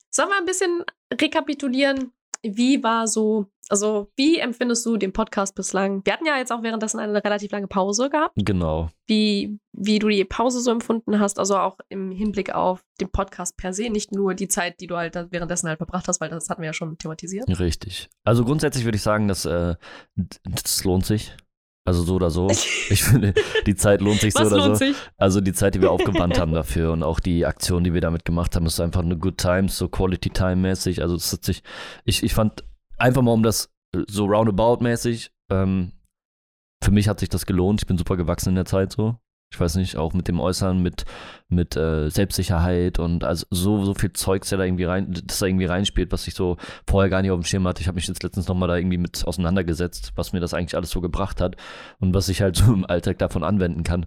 sollen wir ein bisschen rekapitulieren? Wie war so, also wie empfindest du den Podcast bislang? Wir hatten ja jetzt auch währenddessen eine relativ lange Pause gehabt. Genau. Wie, wie du die Pause so empfunden hast, also auch im Hinblick auf den Podcast per se, nicht nur die Zeit, die du halt währenddessen halt verbracht hast, weil das hatten wir ja schon thematisiert. Richtig. Also grundsätzlich würde ich sagen, dass äh, das lohnt sich. Also so oder so. Ich finde, die Zeit lohnt sich so Was oder lohnt so. sich? Also die Zeit, die wir aufgewandt haben dafür und auch die Aktion, die wir damit gemacht haben, ist einfach eine Good Time, so Quality Time mäßig. Also es hat sich, ich, ich fand einfach mal um das äh, so roundabout mäßig, ähm, für mich hat sich das gelohnt. Ich bin super gewachsen in der Zeit so. Ich weiß nicht, auch mit dem Äußern, mit, mit äh, Selbstsicherheit und also so, so viel Zeugs, der da irgendwie rein, das da irgendwie reinspielt, was ich so vorher gar nicht auf dem Schirm hatte. Ich habe mich jetzt letztens nochmal da irgendwie mit auseinandergesetzt, was mir das eigentlich alles so gebracht hat und was ich halt so im Alltag davon anwenden kann.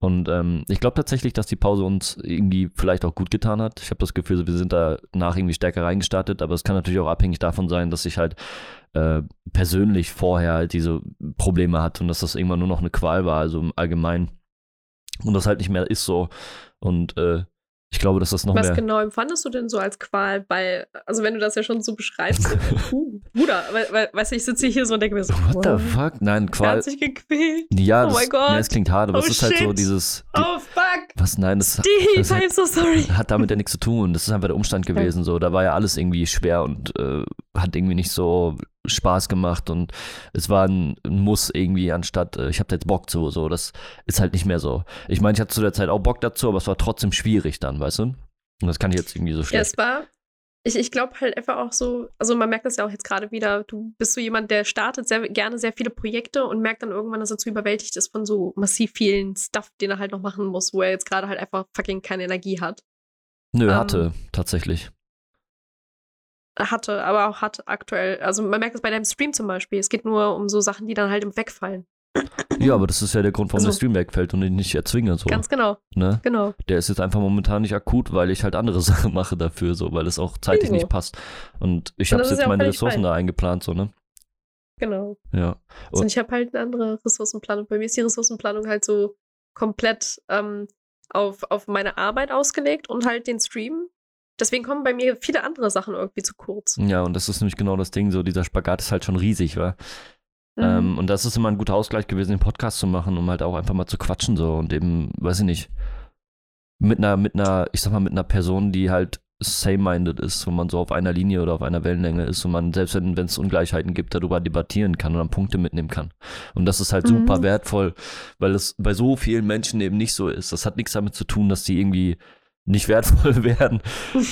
Und ähm, ich glaube tatsächlich, dass die Pause uns irgendwie vielleicht auch gut getan hat. Ich habe das Gefühl, wir sind da nach irgendwie stärker reingestartet, aber es kann natürlich auch abhängig davon sein, dass ich halt äh, persönlich vorher halt diese Probleme hatte und dass das irgendwann nur noch eine Qual war, also im Allgemeinen. Und das halt nicht mehr ist so. Und äh, ich glaube, dass das noch Was mehr. genau empfandest du denn so als Qual? Weil, also wenn du das ja schon so beschreibst, puh, Bruder, we we weißt du, ich sitze hier so und denke mir so, What the fuck? Nein, er Qual. hat sich gequält. Ja, Oh das, mein Gott. ja, es klingt hart, aber Oh es ist halt so shit. dieses. Die, Oh fuck, was? Nein, das Steve, das hat- I'm so sorry. hat damit ja nichts zu tun. Das ist einfach der Umstand gewesen. So, da war ja alles irgendwie schwer und äh, hat irgendwie nicht so Spaß gemacht und es war ein Muss irgendwie anstatt äh, ich habe jetzt Bock zu. So, das ist halt nicht mehr so. Ich meine, ich hatte zu der Zeit auch Bock dazu, aber es war trotzdem schwierig dann, weißt du? Und das kann ich jetzt irgendwie so Ja, schlecht. es war, ich, ich glaube halt einfach auch so, also man merkt das ja auch jetzt gerade wieder, du bist so jemand, der startet sehr gerne sehr viele Projekte und merkt dann irgendwann, dass er zu überwältigt ist von so massiv vielen Stuff, den er halt noch machen muss, wo er jetzt gerade halt einfach fucking keine Energie hat. Nö, ähm, hatte tatsächlich. Hatte, aber auch hat aktuell. Also man merkt es bei deinem Stream zum Beispiel. Es geht nur um so Sachen, die dann halt im Wegfallen. Ja, aber das ist ja der Grund, warum Also- der Stream wegfällt und ich nicht erzwinge. So, Ganz genau, ne? genau. Der ist jetzt einfach momentan nicht akut, weil ich halt andere Sachen mache dafür, so, weil es auch zeitlich Bingo. nicht passt. Und ich Und habe jetzt ja meine Ressourcen da eingeplant, so, ne? Genau. Ja. Also und ich habe halt eine andere Ressourcenplanung. Bei mir ist die Ressourcenplanung halt so komplett ähm, auf, auf meine Arbeit ausgelegt und halt den Stream. Deswegen kommen bei mir viele andere Sachen irgendwie zu kurz. Ja, und das ist nämlich genau das Ding, so dieser Spagat ist halt schon riesig, wa? Mhm. Ähm, und das ist immer ein guter Ausgleich gewesen, den Podcast zu machen, um halt auch einfach mal zu quatschen, so und eben, weiß ich nicht, mit einer, mit einer, ich sag mal, mit einer Person, die halt same-minded ist, wo man so auf einer Linie oder auf einer Wellenlänge ist und man, selbst wenn es Ungleichheiten gibt, darüber debattieren kann und dann Punkte mitnehmen kann. Und das ist halt Mhm. super wertvoll, weil es bei so vielen Menschen eben nicht so ist. Das hat nichts damit zu tun, dass die irgendwie nicht wertvoll werden,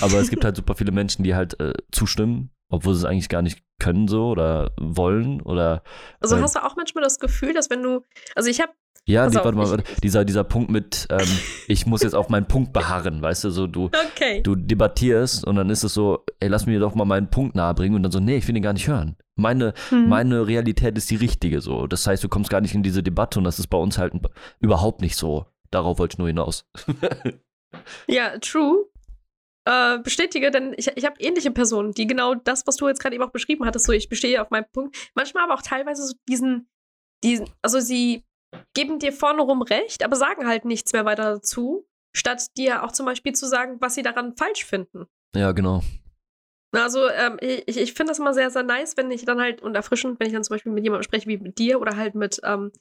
aber es gibt halt super viele Menschen, die halt äh, zustimmen, obwohl sie es eigentlich gar nicht können so oder wollen oder also äh, hast du auch manchmal das Gefühl, dass wenn du, also ich habe, ja, die, auf, warte mal, warte, dieser, dieser Punkt mit, ähm, ich muss jetzt auf meinen Punkt beharren, weißt du, so du, okay, du debattierst und dann ist es so, ey, lass mir doch mal meinen Punkt nahebringen und dann so, nee, ich will den gar nicht hören. Meine, Hm. meine Realität ist die richtige so. Das heißt, du kommst gar nicht in diese Debatte und das ist bei uns halt überhaupt nicht so. Darauf wollte ich nur hinaus. Ja, true. Äh, bestätige, denn ich, ich habe ähnliche Personen, die genau das, was du jetzt gerade eben auch beschrieben hattest, so ich bestehe auf meinem Punkt. Manchmal aber auch teilweise so diesen, diesen, also sie geben dir vorne rum recht, aber sagen halt nichts mehr weiter dazu, statt dir auch zum Beispiel zu sagen, was sie daran falsch finden. ja, genau. Na, Also ähm, ich, ich finde das immer sehr, sehr nice, wenn ich dann halt und erfrischend, wenn ich dann zum Beispiel mit jemandem spreche wie mit dir oder halt mit ähm,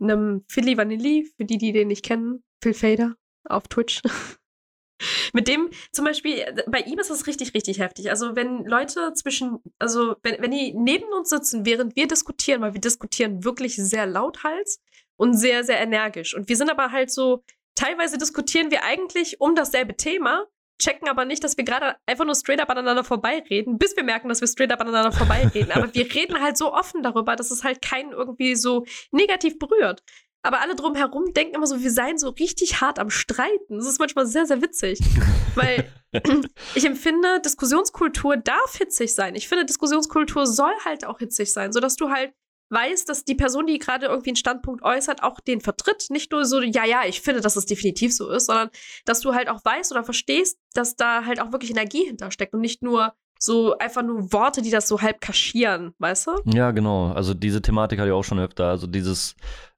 einem Philly Vanilli, für die, die den nicht kennen, Phil Fader auf Twitch. mit dem zum Beispiel, äh, bei ihm ist das richtig, richtig heftig. Also wenn Leute zwischen, also wenn, wenn die neben uns sitzen, während wir diskutieren, weil wir diskutieren wirklich sehr lauthals und sehr, sehr energisch. Und wir sind aber halt so, teilweise diskutieren wir eigentlich um dasselbe Thema, checken aber nicht, dass wir gerade einfach nur straight up aneinander vorbeireden, bis wir merken, dass wir straight up aneinander vorbeireden. aber wir reden halt so offen darüber, dass es halt keinen irgendwie so negativ berührt. Aber alle drumherum denken immer so, wir seien so richtig hart am Streiten. Das ist manchmal sehr, sehr witzig. Weil ich empfinde, Diskussionskultur darf hitzig sein. Ich finde, Diskussionskultur soll halt auch hitzig sein, sodass du halt weißt, dass die Person, die gerade irgendwie einen Standpunkt äußert, auch den vertritt. Nicht nur so, ja, ja, ich finde, dass es definitiv so ist, sondern dass du halt auch weißt oder verstehst, dass da halt auch wirklich Energie hintersteckt und nicht nur so einfach nur Worte, die das so halb kaschieren, weißt du? Ja, genau. Also diese Thematik hatte ich auch schon öfter. Also dieses,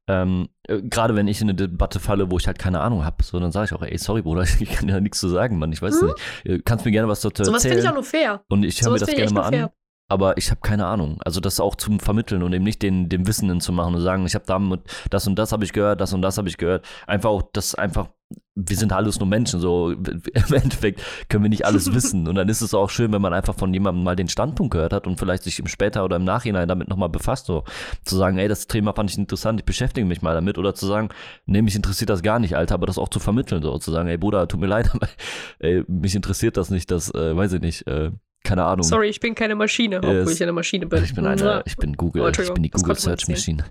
Ähm, äh, Gerade wenn ich in eine Debatte falle, wo ich halt keine Ahnung habe, so dann sage ich auch, ey, sorry, Bruder, ich kann ja nichts zu sagen, Mann. Ich weiß Hm? nicht. Äh, Kannst mir gerne was dazu Sowas erzählen. finde ich auch nur fair. und ich höre mir sowas das gerne mal nur an. Aber ich habe keine Ahnung. Also das auch zum Vermitteln und eben nicht den, den Wissenden zu machen und sagen, ich habe damit das und das habe ich gehört, das und das habe ich gehört. Einfach auch das einfach, wir sind alles nur Menschen. So im Endeffekt können wir nicht alles wissen. Und dann ist es auch schön, wenn man einfach von jemandem mal den Standpunkt gehört hat und vielleicht sich im später oder im Nachhinein damit nochmal befasst. So zu sagen, ey, das Thema fand ich interessant, ich beschäftige mich mal damit. Oder zu sagen, nee, mich interessiert das gar nicht, Alter, aber das auch zu vermitteln. So zu sagen, ey Bruder, tut mir leid, aber ey, mich interessiert das nicht, das, äh, weiß ich nicht, äh, keine Ahnung. Sorry, ich bin keine Maschine, obwohl Yes. ich eine Maschine bin. Ich bin eine, ich bin Google, Oh, ich bin die Google Search. Machine.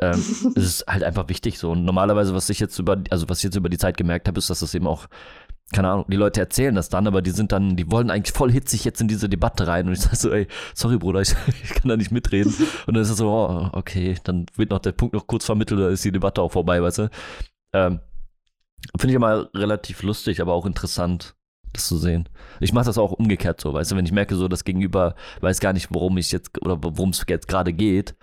ähm, es ist halt einfach wichtig so. Und normalerweise, was ich jetzt über, also was ich jetzt über die Zeit gemerkt habe, ist, dass das eben auch, keine Ahnung, die Leute erzählen das dann, aber die sind dann, die wollen eigentlich voll hitzig jetzt in diese Debatte rein. Und ich sage so, ey, sorry Bruder, ich, ich kann da nicht mitreden. Und dann ist es so, oh, okay, dann wird noch der Punkt noch kurz vermittelt, dann ist die Debatte auch vorbei, weißt du? Ähm, Finde ich immer relativ lustig, aber auch interessant, das zu sehen. Ich mache das auch umgekehrt so, weißt du, wenn ich merke, so das Gegenüber weiß gar nicht, worum ich jetzt oder worum es jetzt gerade geht,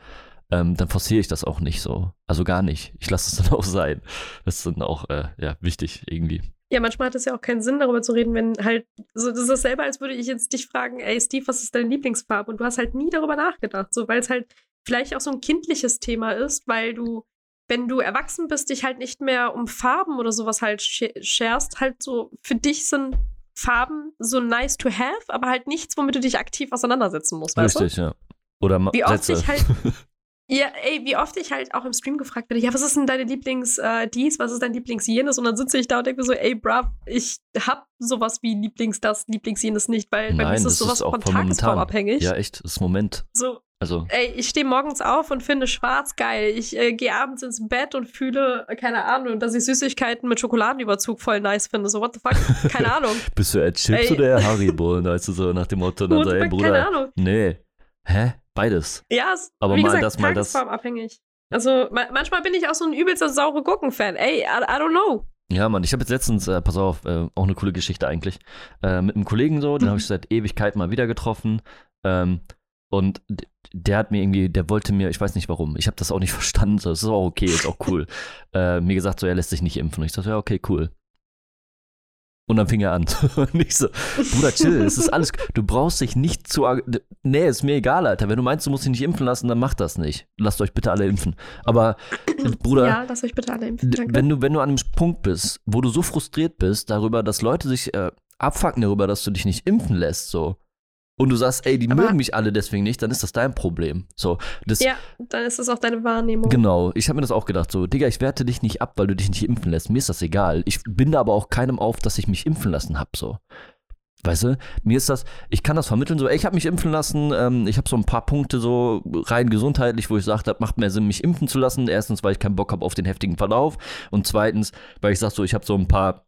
ähm, dann forciere ich das auch nicht so. Also gar nicht. Ich lasse es dann auch sein. Das ist dann auch äh, ja, wichtig irgendwie. Ja, manchmal hat es ja auch keinen Sinn, darüber zu reden, wenn halt, so, das ist dasselbe, als würde ich jetzt dich fragen, ey Steve, was ist deine Lieblingsfarbe? Und du hast halt nie darüber nachgedacht, so, weil es halt vielleicht auch so ein kindliches Thema ist, weil du, wenn du erwachsen bist, dich halt nicht mehr um Farben oder sowas halt sche- scherst, halt so, für dich sind Farben so nice to have, aber halt nichts, womit du dich aktiv auseinandersetzen musst, weißt du? Richtig, ja. Oder Wie oft Sätze. ich halt- Ja, ey, wie oft ich halt auch im Stream gefragt werde, ja, was ist denn deine Lieblings äh, dies, was ist dein Lieblings jenes? Und dann sitze ich da und denke mir so, ey, bruv, ich hab sowas wie Lieblings das, Lieblings jenes nicht, weil bei mir Nein, ist das es sowas ist auch von. Tagesform abhängig. Ja, echt, das Moment. So, Also, ey, ich stehe morgens auf und finde schwarz geil. Ich äh, gehe abends ins Bett und fühle, keine Ahnung, dass ich Süßigkeiten mit Schokoladenüberzug voll nice finde. So, what the fuck? Keine Ahnung. bist du Ed Chips Ey. oder Haribo? Und weißt du so nach dem Motto, dann so, ey fuck? Keine Bruder, Ahnung. nee. Hä? Beides. Ja, es, Aber wie mal gesagt, das, mal das. tagesformabhängig. Also ma manchmal bin ich auch so ein übelster saure Gurken-Fan. Ey, I, I don't know. Ja, Mann, ich habe jetzt letztens, äh, pass auf, äh, auch eine coole Geschichte eigentlich, äh, mit einem Kollegen so, den habe ich seit Ewigkeit mal wieder getroffen. Ähm, und der hat mir irgendwie, der wollte mir, ich weiß nicht warum, ich habe das auch nicht verstanden, so, das ist auch okay, ist auch cool. äh, mir gesagt, so, er lässt sich nicht impfen. Und ich dachte, ja, okay, cool. Und dann fing er an. Und ich so, Bruder, chill, es ist alles, du brauchst dich nicht zu, nee, ist mir egal, Alter. Wenn du meinst, du musst dich nicht impfen lassen, dann mach das nicht. Lasst euch bitte alle impfen. Aber, Bruder, Ja, lasst euch bitte alle impfen. Danke. Wenn du, wenn du an einem Punkt bist, wo du so frustriert bist darüber, dass Leute sich äh, abfucken darüber, dass du dich nicht impfen lässt, so. Und du sagst, ey, die Aber- mögen mich alle deswegen nicht, dann ist das dein Problem. So, das, ja, dann ist das auch deine Wahrnehmung. genau. Ich habe mir das auch gedacht, so, Digga, ich werte dich nicht ab, weil du dich nicht impfen lässt. Mir ist das egal. Ich binde aber auch keinem auf, dass ich mich impfen lassen habe, so. Weißt du, mir ist das, ich kann das vermitteln, so, ey, ich habe mich impfen lassen, ähm, ich habe so ein paar Punkte so rein gesundheitlich, wo ich gesagt habe, macht mehr Sinn, mich impfen zu lassen. Erstens, weil ich keinen Bock habe auf den heftigen Verlauf und zweitens, weil ich sage so, ich habe so ein paar,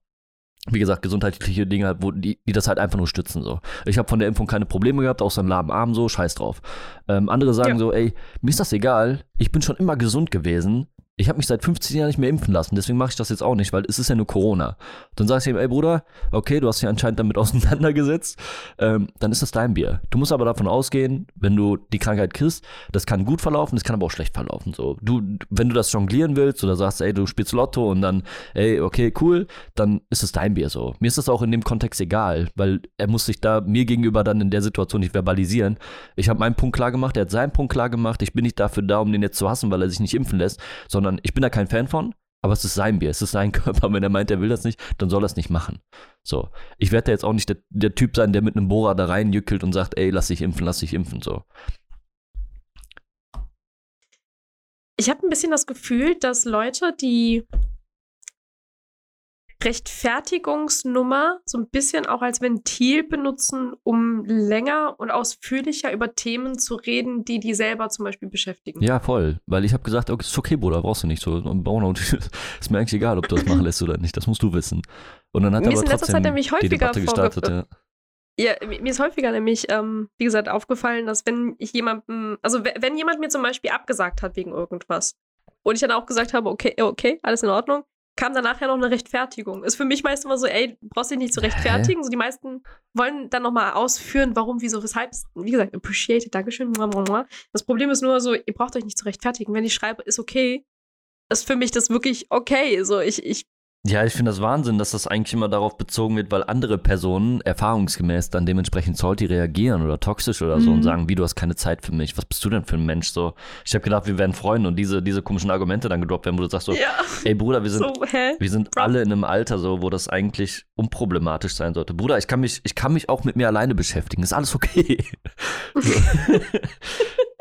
wie gesagt, gesundheitliche Dinge, wo die, die das halt einfach nur stützen, so. Ich habe von der Impfung keine Probleme gehabt, außer einen lahmen Arm, so, scheiß drauf. Ähm, andere sagen Ja. so, ey, mir ist das egal, ich bin schon immer gesund gewesen, ich habe mich seit 15 Jahren nicht mehr impfen lassen, deswegen mache ich das jetzt auch nicht, weil es ist ja nur Corona. Dann sagst du ihm, ey Bruder, okay, du hast dich anscheinend damit auseinandergesetzt, ähm, dann ist das dein Bier. Du musst aber davon ausgehen, wenn du die Krankheit kriegst, das kann gut verlaufen, das kann aber auch schlecht verlaufen. So, du, wenn du das jonglieren willst oder sagst, ey, du spielst Lotto und dann, ey, okay, cool, dann ist es dein Bier so. Mir ist das auch in dem Kontext egal, weil er muss sich da mir gegenüber dann in der Situation nicht verbalisieren. Ich habe meinen Punkt klar gemacht, er hat seinen Punkt klar gemacht. Ich bin nicht dafür da, um den jetzt zu hassen, weil er sich nicht impfen lässt, sondern ich bin da kein Fan von. Aber es ist sein Bier, es ist sein Körper. Wenn er meint, er will das nicht, dann soll er es nicht machen. So. Ich werde da jetzt auch nicht der, der Typ sein, der mit einem Bohrer da reinjückelt und sagt, ey, lass dich impfen, lass dich impfen. So. Ich habe ein bisschen das Gefühl, dass Leute, die Rechtfertigungsnummer so ein bisschen auch als Ventil benutzen, um länger und ausführlicher über Themen zu reden, die die selber zum Beispiel beschäftigen. Ja, voll. Weil ich habe gesagt, okay, ist okay, Bruder, brauchst du nicht so. Und Burnout ist mir eigentlich egal, ob du das machen lässt oder nicht. Das musst du wissen. Und dann hat Mir er aber trotzdem Zeit nämlich die häufiger Debatte gestartet. Ja. Ja, mi- mir ist häufiger nämlich, ähm, wie gesagt, aufgefallen, dass wenn ich jemandem, also we- wenn jemand mir zum Beispiel abgesagt hat wegen irgendwas und ich dann auch gesagt habe, okay, okay, alles in Ordnung, kam danach ja noch eine Rechtfertigung. Ist für mich meist immer so, ey, du brauchst dich nicht zu rechtfertigen. So die meisten wollen dann nochmal ausführen, warum, wieso, weshalb. Wie gesagt, appreciated, Dankeschön. Das Problem ist nur so, ihr braucht euch nicht zu rechtfertigen. Wenn ich schreibe, ist okay, ist für mich das wirklich okay. So, ich, ich Ja, ich finde das Wahnsinn, dass das eigentlich immer darauf bezogen wird, weil andere Personen erfahrungsgemäß dann dementsprechend salty reagieren oder toxisch oder so und Mhm. sagen, wie, du hast keine Zeit für mich. Was bist du denn für ein Mensch? So, ich habe gedacht, wir wären Freunde und diese, diese komischen Argumente dann gedroppt werden, wo du sagst so, ja, ey Bruder, wir sind, so, wir sind alle in einem Alter so, wo das eigentlich unproblematisch sein sollte. Bruder, ich kann mich, ich kann mich auch mit mir alleine beschäftigen. Ist alles okay.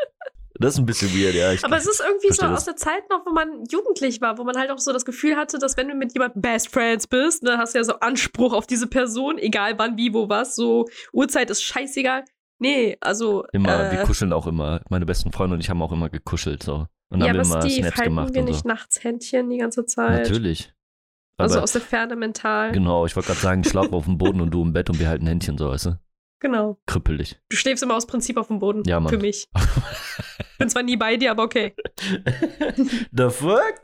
Das ist ein bisschen weird, ja. Aber es ist irgendwie so das. aus der Zeit noch, wo man jugendlich war, wo man halt auch so das Gefühl hatte, dass wenn du mit jemandem Best Friends bist, ne, hast du ja so Anspruch auf diese Person, egal wann, wie, wo, was, so Uhrzeit ist scheißegal. Nee, also. immer, wir äh, kuscheln auch immer. Meine besten Freunde und ich haben auch immer gekuschelt so. Und ja, haben aber immer Steve, Snaps halten gemacht wir nicht so. nachts Händchen die ganze Zeit. Natürlich. Also Aber aus der Ferne mental. Genau, ich wollte gerade sagen, ich schlafe auf dem Boden und du im Bett und wir halten Händchen so, weißt du? Genau. Krüppelig. Du schläfst immer aus Prinzip auf dem Boden. Ja, Mann. Für mich. Bin zwar nie bei dir, aber okay. The fuck?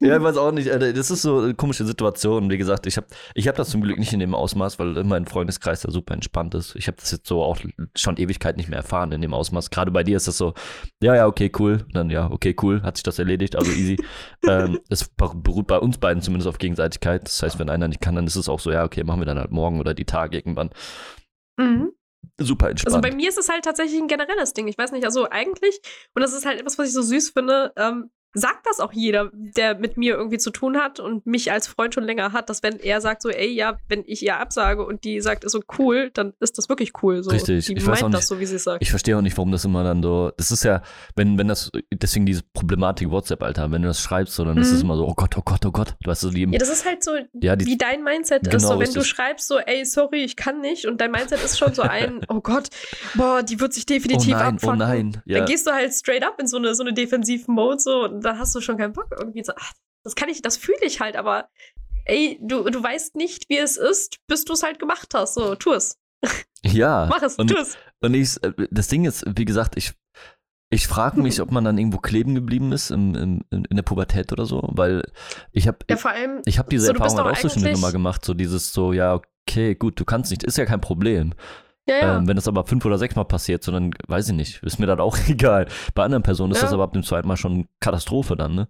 Ja, ich weiß auch nicht. Das ist so eine komische Situation. Wie gesagt, ich habe ich hab das zum Glück nicht in dem Ausmaß, weil mein Freundeskreis da super entspannt ist. Ich habe das jetzt so auch schon Ewigkeit nicht mehr erfahren in dem Ausmaß. Gerade bei dir ist das so, ja, ja, okay, cool. Und dann, ja, okay, cool. Hat sich das erledigt, also easy. ähm, es beruht bei uns beiden zumindest auf Gegenseitigkeit. Das heißt, wenn einer nicht kann, dann ist es auch so, ja, okay, machen wir dann halt morgen oder die Tage irgendwann. Mhm. Super Also entspannt. bei mir ist es halt tatsächlich ein generelles Ding. Ich weiß nicht, also eigentlich, und das ist halt etwas, was ich so süß finde, ähm, sagt das auch jeder, der mit mir irgendwie zu tun hat und mich als Freund schon länger hat, dass wenn er sagt so, ey, ja, wenn ich ihr absage und die sagt, ist so cool, dann ist das wirklich cool. So. Richtig. Die Ich meint das nicht- so, wie sie es sagt. Ich verstehe auch nicht, warum das immer dann so. Das ist ja, wenn, wenn das, deswegen diese Problematik WhatsApp, Alter, wenn du das schreibst, so, dann ist Mhm. es immer so, oh Gott, oh Gott, oh Gott. Du weißt so, die, ja, das ist halt so, ja, die, wie dein Mindset ist. Genau, So, wenn ist du es. schreibst so, ey, sorry, ich kann nicht, und dein Mindset ist schon so ein, oh Gott, boah, die wird sich oh definitiv nein, oh abfucken. nein. Ja, Dann gehst du halt straight up in so eine, so eine defensiven Mode so und dann hast du schon keinen Bock irgendwie so, ach, das kann ich, das fühle ich halt, aber ey, du, du weißt nicht, wie es ist, bis du es halt gemacht hast. So, tu es. ja. Mach es, und, tu es. und ich, äh, das Ding ist, wie gesagt, ich, ich frage mich, ob man dann irgendwo kleben geblieben ist im, im, in der Pubertät oder so, weil ich habe Ja, vor allem, ich habe diese so, Erfahrung halt auch so schon immer gemacht, so dieses so, ja, okay, gut, du kannst nicht, ist ja kein Problem. Ja, ja. Ähm, wenn das aber fünf oder sechs Mal passiert, so dann weiß ich nicht, ist mir das auch egal. Bei anderen Personen ist Ja. das aber ab dem zweiten Mal schon Katastrophe dann, ne?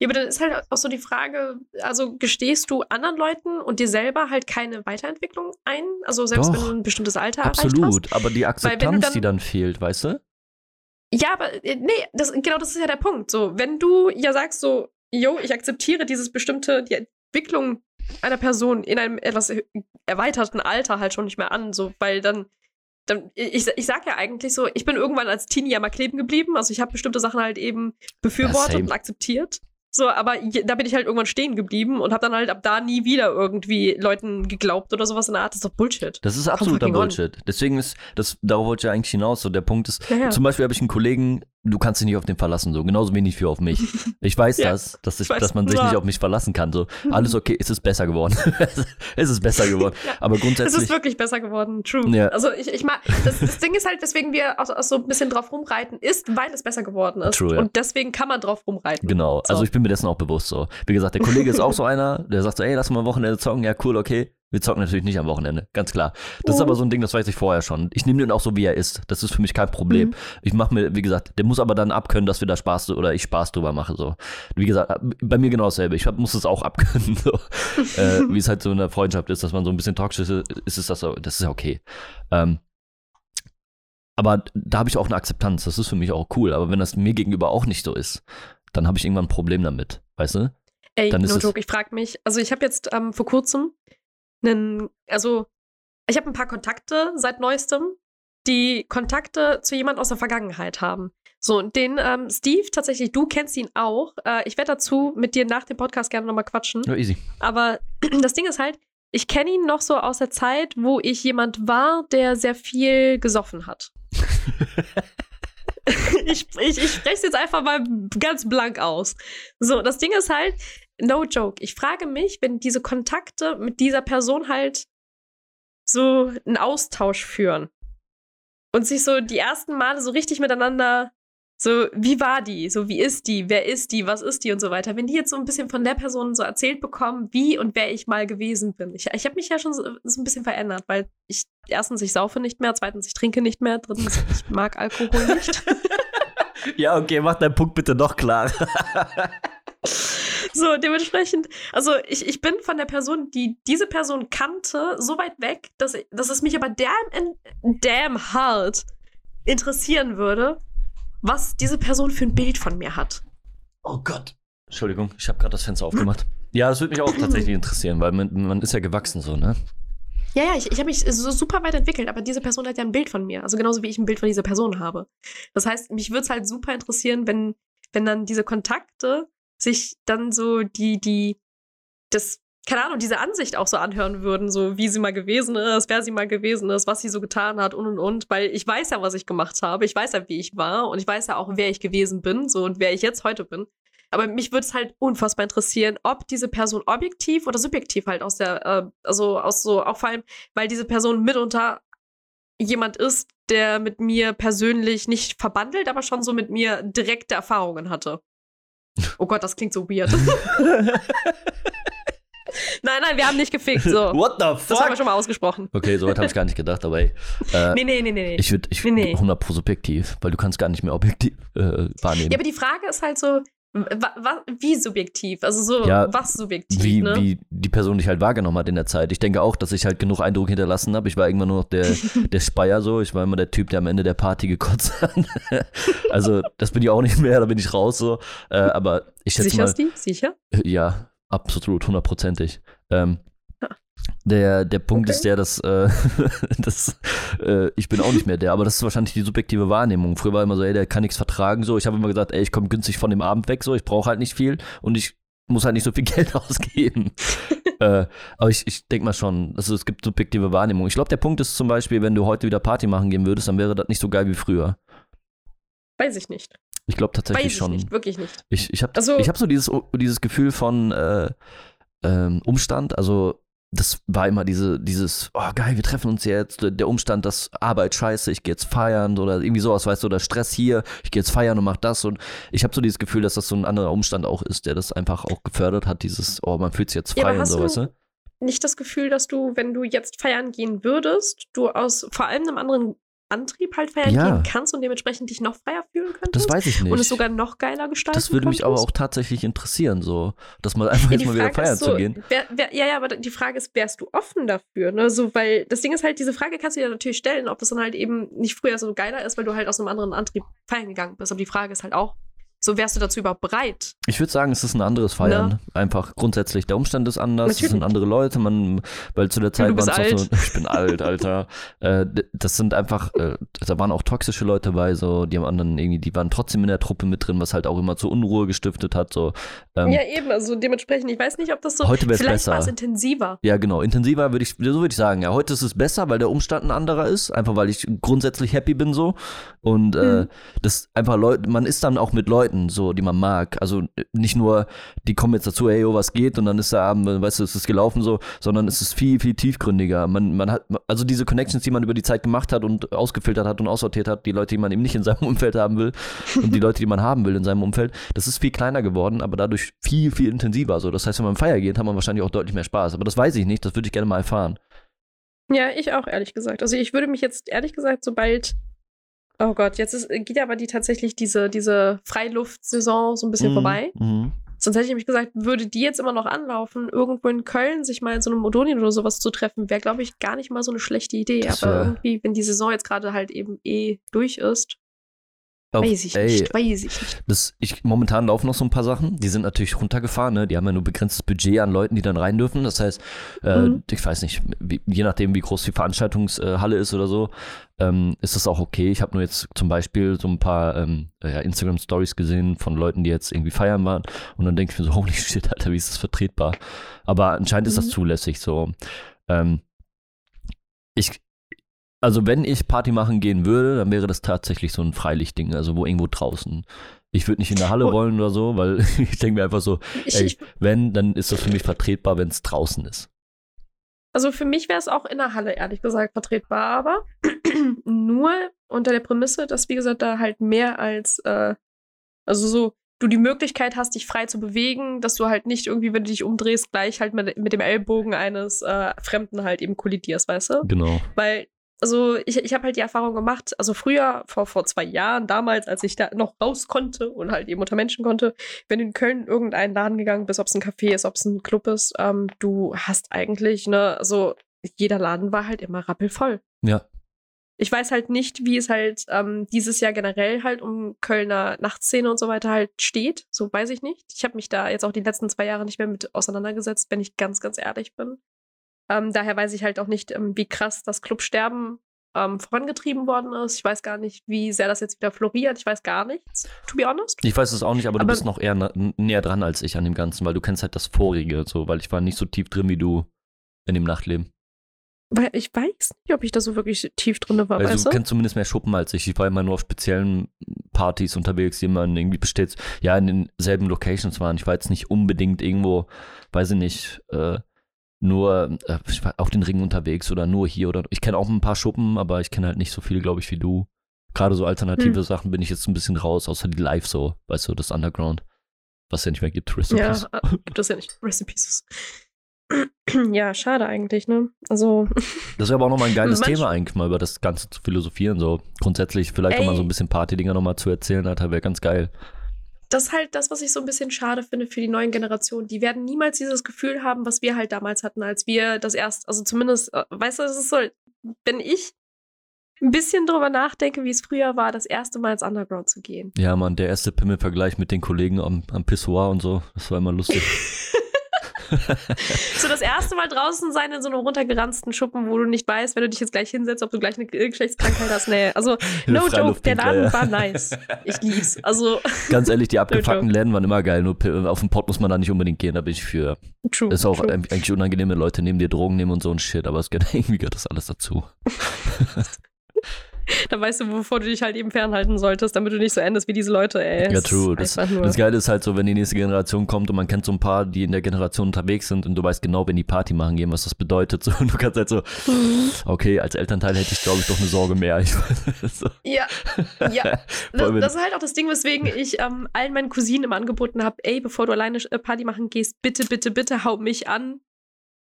ja, aber dann ist halt auch so die Frage, also gestehst du anderen Leuten und dir selber halt keine Weiterentwicklung ein? Also selbst Doch, wenn du ein bestimmtes Alter erreicht hast? Absolut, aber die Akzeptanz, dann- die dann fehlt, weißt du? Ja, aber äh, nee, das, genau das ist ja der Punkt. So, wenn du ja sagst so, yo, ich akzeptiere dieses bestimmte, die Entwicklung einer Person in einem etwas erweiterten Alter halt schon nicht mehr an, so, weil dann, dann ich, ich sag ja eigentlich so, ich bin irgendwann als Teenie ja mal kleben geblieben, also ich habe bestimmte Sachen halt eben befürwortet same. und akzeptiert. So, aber je, da bin ich halt irgendwann stehen geblieben und habe dann halt ab da nie wieder irgendwie Leuten geglaubt oder sowas in der Art. Das ist doch Bullshit. Das ist absoluter fucking on. Bullshit. Deswegen ist, das, darauf wollte ich eigentlich hinaus. So, der Punkt ist, Ja, ja. zum Beispiel habe ich einen Kollegen, du kannst dich nicht auf den verlassen, so genauso wenig wie auf mich. Ich weiß Ja, das, dass, ich, ich weiß. dass man sich Ja. nicht auf mich verlassen kann. So, alles okay, es ist besser geworden. es ist besser geworden. Ja. Aber Es grundsätzlich. ist wirklich besser geworden, true. Also ich, ich mag, das, das Ding ist halt, weswegen wir auch, auch so ein bisschen drauf rumreiten, ist, weil es besser geworden ist. True. Und deswegen kann man drauf rumreiten. Genau, So. also ich bin mir dessen auch bewusst so. Wie gesagt, der Kollege ist auch so einer, der sagt so, ey, lass mal am Wochenende zocken. Ja, cool, okay. Wir zocken natürlich nicht am Wochenende, ganz klar. Das ist Mhm. aber so ein Ding, das weiß ich vorher schon. Ich nehme den auch so, wie er ist. Das ist für mich kein Problem. Mhm. Ich mache mir, wie gesagt, der muss aber dann abkönnen, dass wir da Spaß oder ich Spaß drüber mache. So. Wie gesagt, bei mir genau dasselbe. Ich muss es auch abkönnen. So. äh, wie es halt so in der Freundschaft ist, dass man so ein bisschen toxisch ist, ist es das, so, das ist ja okay. Ähm, aber da habe ich auch eine Akzeptanz. Das ist für mich auch cool. Aber wenn das mir gegenüber auch nicht so ist, dann habe ich irgendwann ein Problem damit. Weißt du? Ey, Dann ist no es- joke, ich frage mich, also ich habe jetzt ähm, vor kurzem einen, also ich habe ein paar Kontakte seit neuestem, die Kontakte zu jemand aus der Vergangenheit haben. So, und den ähm, Steve, tatsächlich, du kennst ihn auch. Äh, ich werde dazu mit dir nach dem Podcast gerne nochmal quatschen. Ja, easy. Aber das Ding ist halt, ich kenne ihn noch so aus der Zeit, wo ich jemand war, der sehr viel gesoffen hat. ich ich, ich spreche es jetzt einfach mal ganz blank aus. So, das Ding ist halt, no joke. Ich frage mich, wenn diese Kontakte mit dieser Person halt so einen Austausch führen und sich so die ersten Male so richtig miteinander so, wie war die? So, wie ist die? Wer ist die? Was ist die? Und so weiter. Wenn die jetzt so ein bisschen von der Person so erzählt bekommen, wie und wer ich mal gewesen bin. Ich, ich habe mich ja schon so, so ein bisschen verändert, weil ich erstens, ich saufe nicht mehr, zweitens, ich trinke nicht mehr, drittens, ich mag Alkohol nicht. ja, okay, mach deinen Punkt bitte noch klar. So, dementsprechend, also ich, ich bin von der Person, die diese Person kannte, so weit weg, dass, ich, dass es mich aber damn, damn hart interessieren würde, was diese Person für ein Bild von mir hat. Oh Gott. Entschuldigung, ich habe gerade das Fenster aufgemacht. Ja, das würde mich auch tatsächlich interessieren, weil man, man ist ja gewachsen so, ne? Ja, ja, ich, ich habe mich so super weit entwickelt, aber diese Person hat ja ein Bild von mir. Also genauso wie ich ein Bild von dieser Person habe. Das heißt, mich würde es halt super interessieren, wenn, wenn dann diese Kontakte sich dann so die, die, das, keine Ahnung, diese Ansicht auch so anhören würden, so wie sie mal gewesen ist, wer sie mal gewesen ist, was sie so getan hat und und und, weil ich weiß ja, was ich gemacht habe, ich weiß ja, wie ich war und ich weiß ja auch, wer ich gewesen bin, so und wer ich jetzt heute bin. Aber mich würde es halt unfassbar interessieren, ob diese Person objektiv oder subjektiv halt aus der, äh, also aus so, auch vor allem, weil diese Person mitunter jemand ist, der mit mir persönlich nicht verbandelt, aber schon so mit mir direkte Erfahrungen hatte. Oh Gott, das klingt so weird. nein, nein, wir haben nicht gefickt. So. What the fuck? Das haben wir schon mal ausgesprochen. Okay, so weit habe ich gar nicht gedacht, aber ey. Äh, Nee, nee, nee, nee. Ich würde ich Nee, nee. 100 pro subjektiv, weil du kannst gar nicht mehr objektiv äh, wahrnehmen. ja, aber die Frage ist halt so, wie subjektiv? Also so, Ja, was subjektiv, wie, ne? wie die Person dich halt wahrgenommen hat in der Zeit. Ich denke auch, dass ich halt genug Eindruck hinterlassen habe. Ich war irgendwann nur noch der, der Speier so. Ich war immer der Typ, der am Ende der Party gekotzt hat. also, das bin ich auch nicht mehr, da bin ich raus so. Äh, aber ich schätze Sicher mal, ist die? Sicher? ja, absolut, hundertprozentig. Ähm, der, der Punkt Okay. ist der, dass, äh, dass äh, ich bin auch nicht mehr der, aber das ist wahrscheinlich die subjektive Wahrnehmung. Früher war immer so, ey, der kann nichts vertragen. So, ich habe immer gesagt, ey, ich komme günstig von dem Abend weg, so, ich brauche halt nicht viel und ich muss halt nicht so viel Geld ausgeben. äh, aber ich, ich denke mal schon, also es gibt subjektive Wahrnehmung. Ich glaube, der Punkt ist zum Beispiel, wenn du heute wieder Party machen gehen würdest, dann wäre das nicht so geil wie früher. Weiß ich nicht. Ich glaube tatsächlich Weiß ich schon. nicht, wirklich nicht. Ich, ich habe Also- ich hab so dieses, dieses Gefühl von äh, ähm, Umstand, also das war immer diese, dieses, oh geil, wir treffen uns jetzt, der Umstand, dass Arbeit scheiße, ich gehe jetzt feiern oder irgendwie sowas, weißt du, oder Stress hier, ich gehe jetzt feiern und mach das und ich habe so dieses Gefühl, dass das so ein anderer Umstand auch ist, der das einfach auch gefördert hat, dieses, oh, man fühlt sich jetzt Ja, frei aber und so, weißt du? Nicht das Gefühl, dass du, wenn du jetzt feiern gehen würdest, du aus vor allem einem anderen Antrieb halt feiern Ja. gehen kannst und dementsprechend dich noch freier fühlen könntest? Das weiß ich nicht. Und es sogar noch geiler gestalten das würde mich aber auch tatsächlich interessieren, so, dass man einfach Ja, jetzt mal wieder feiern so, zu gehen. Wer, wer, ja, ja, aber die Frage ist, wärst du offen dafür? Ne? So, weil das Ding ist halt, diese Frage kannst du dir natürlich stellen, ob das dann halt eben nicht früher so geiler ist, weil du halt aus einem anderen Antrieb feiern gegangen bist. Aber die Frage ist halt auch, so wärst du dazu überhaupt bereit? Ich würde sagen, es ist ein anderes Feiern. Ne? Einfach grundsätzlich. Der Umstand ist anders, es Natürlich. sind andere Leute, man, weil zu der Zeit waren es noch so, ich bin alt, Alter. Äh, das sind einfach, äh, da waren auch toxische Leute bei, so, die haben anderen irgendwie, die waren trotzdem in der Truppe mit drin, was halt auch immer zu Unruhe gestiftet hat, so. Ähm, ja, eben, also dementsprechend, ich weiß nicht, ob das so. Heute wär's vielleicht besser. war es intensiver. Ja, genau. Intensiver würde ich, so würde ich sagen. Ja, heute ist es besser, weil der Umstand ein anderer ist. Einfach weil ich grundsätzlich happy bin so. Und äh, Mhm. das einfach Leute, man ist dann auch mit Leuten so, die man mag. Also äh, nicht nur, die kommen jetzt dazu, hey, yo, was geht? Und dann ist der Abend, äh, weißt du, es ist gelaufen so, sondern es ist viel, viel tiefgründiger. Man, man hat, also diese Connections, die man über die Zeit gemacht hat und ausgefiltert hat und aussortiert hat, die Leute, die man eben nicht in seinem Umfeld haben will und die Leute, die man haben will in seinem Umfeld, das ist viel kleiner geworden, aber dadurch viel, viel intensiver. So, das heißt, wenn man feiern geht, hat man wahrscheinlich auch deutlich mehr Spaß. Aber das weiß ich nicht, das würde ich gerne mal erfahren. Ja, ich auch, ehrlich gesagt. Also ich würde mich jetzt, ehrlich gesagt, sobald. Oh Gott, jetzt ist, geht aber die tatsächlich diese, diese Freiluftsaison so ein bisschen Mhm, vorbei. Mhm. Sonst hätte ich nämlich gesagt, würde die jetzt immer noch anlaufen, irgendwo in Köln sich mal in so einem Odonien oder sowas zu treffen, wäre, glaube ich, gar nicht mal so eine schlechte Idee. Das Aber irgendwie, wenn die Saison jetzt gerade halt eben eh durch ist, Auf- weiß ich ey, nicht, weiß ich nicht. Das, ich, momentan laufen noch so ein paar Sachen, die sind natürlich runtergefahren, ne? Die haben ja nur begrenztes Budget an Leuten, die dann rein dürfen. Das heißt, äh, Mhm. ich weiß nicht, wie, je nachdem, wie groß die Veranstaltungshalle ist oder so, ähm, ist das auch okay. Ich habe nur jetzt zum Beispiel so ein paar ähm, ja, Instagram-Stories gesehen von Leuten, die jetzt irgendwie feiern waren. Und dann denke ich mir so, holy shit, Alter, wie ist das vertretbar? Aber anscheinend ist das Mhm. zulässig so. Ähm, ich, also wenn ich Party machen gehen würde, dann wäre das tatsächlich so ein Freilichtding, also wo irgendwo draußen. Ich würde nicht in der Halle Oh. wollen oder so, weil ich denke mir einfach so, ey, wenn, dann ist das für mich vertretbar, wenn es draußen ist. also für mich wäre es auch in der Halle, ehrlich gesagt, vertretbar, aber nur unter der Prämisse, dass, wie gesagt, da halt mehr als, äh, also so, du die Möglichkeit hast, dich frei zu bewegen, dass du halt nicht irgendwie, wenn du dich umdrehst, gleich halt mit, mit dem Ellbogen eines äh, Fremden halt eben kollidierst, weißt du? Genau. Weil also ich, ich habe halt die Erfahrung gemacht, also früher, vor, vor zwei Jahren, damals, als ich da noch raus konnte und halt eben unter Menschen konnte, wenn du in Köln in irgendeinen Laden gegangen bist, ob es ein Café ist, ob es ein Club ist, ähm, du hast eigentlich, ne, also jeder Laden war halt immer rappelvoll. Ja. Ich weiß halt nicht, wie es halt ähm, dieses Jahr generell halt um Kölner Nachtszene und so weiter halt steht. So weiß ich nicht. Ich habe mich da jetzt auch die letzten zwei Jahre nicht mehr mit auseinandergesetzt, wenn ich ganz, ganz ehrlich bin. Ähm, daher weiß ich halt auch nicht, ähm, wie krass das Clubsterben ähm, vorangetrieben worden ist. Ich weiß gar nicht, wie sehr das jetzt wieder floriert. Ich weiß gar nichts, to be honest. Ich weiß es auch nicht, aber, Aber- du bist noch eher näher dran als ich an dem Ganzen, weil du kennst halt das Vorige, so, weil ich war nicht so tief drin wie du in dem Nachtleben. Weil ich weiß nicht, ob ich da so wirklich tief drin war, Also weißt du kennst zumindest mehr Schuppen als ich. Ich war immer nur auf speziellen Partys unterwegs, die man irgendwie besteht, ja, in denselben Locations waren. Ich war jetzt nicht unbedingt irgendwo, weiß ich nicht, äh, nur äh, auf den Ringen unterwegs oder nur hier oder ich kenne auch ein paar Schuppen, aber ich kenne halt nicht so viele, glaube ich, wie du. Gerade so alternative Hm. Sachen bin ich jetzt ein bisschen raus, außer die Live so, weißt du, das Underground, was ja nicht mehr gibt. In Ja, äh, gibt es ja nicht. Recipes. ja, schade eigentlich, ne? Also, Das wäre aber auch nochmal ein geiles Thema eigentlich mal über das Ganze zu philosophieren. So grundsätzlich vielleicht auch mal Ey. so ein bisschen Party-Dinger nochmal zu erzählen, Alter, wäre ganz geil. Das ist halt das, was ich so ein bisschen schade finde für die neuen Generationen. Die werden niemals dieses Gefühl haben, was wir halt damals hatten, als wir das erst, also zumindest, äh, weißt du, es ist so, wenn ich ein bisschen drüber nachdenke, wie es früher war, das erste Mal ins Underground zu gehen. Ja, Mann, der erste Pimmelvergleich mit den Kollegen am, am Pissoir und so, das war immer lustig. So das erste Mal draußen sein in so einem runtergeranzten Schuppen, wo du nicht weißt, wenn du dich jetzt gleich hinsetzt, ob du gleich eine Geschlechtskrankheit hast. Nee, also no joke, der Laden war nice. Ich lieb's. Also Ganz ehrlich, die abgefuckten joke. Läden waren immer geil, nur Pi- auf den Pott muss man da nicht unbedingt gehen, da bin ich für. true. Ist auch true. eigentlich unangenehm, wenn Leute neben dir Drogen nehmen und so ein Shit, aber es gehört, irgendwie gehört das alles dazu. Da weißt du, wovor du dich halt eben fernhalten solltest, damit du nicht so endest wie diese Leute, ey. Ja, true. Das, das Geile ist halt so, wenn die nächste Generation kommt und man kennt so ein paar, die in der Generation unterwegs sind und du weißt genau, wenn die Party machen gehen, was das bedeutet. So, und du kannst halt so, okay, als Elternteil hätte ich, glaube ich, doch eine Sorge mehr. Ich, so. Ja, ja. Das, das ist halt auch das Ding, weswegen ich ähm, allen meinen Cousinen immer angeboten habe, ey, bevor du alleine äh, Party machen gehst, bitte, bitte, bitte hau mich an.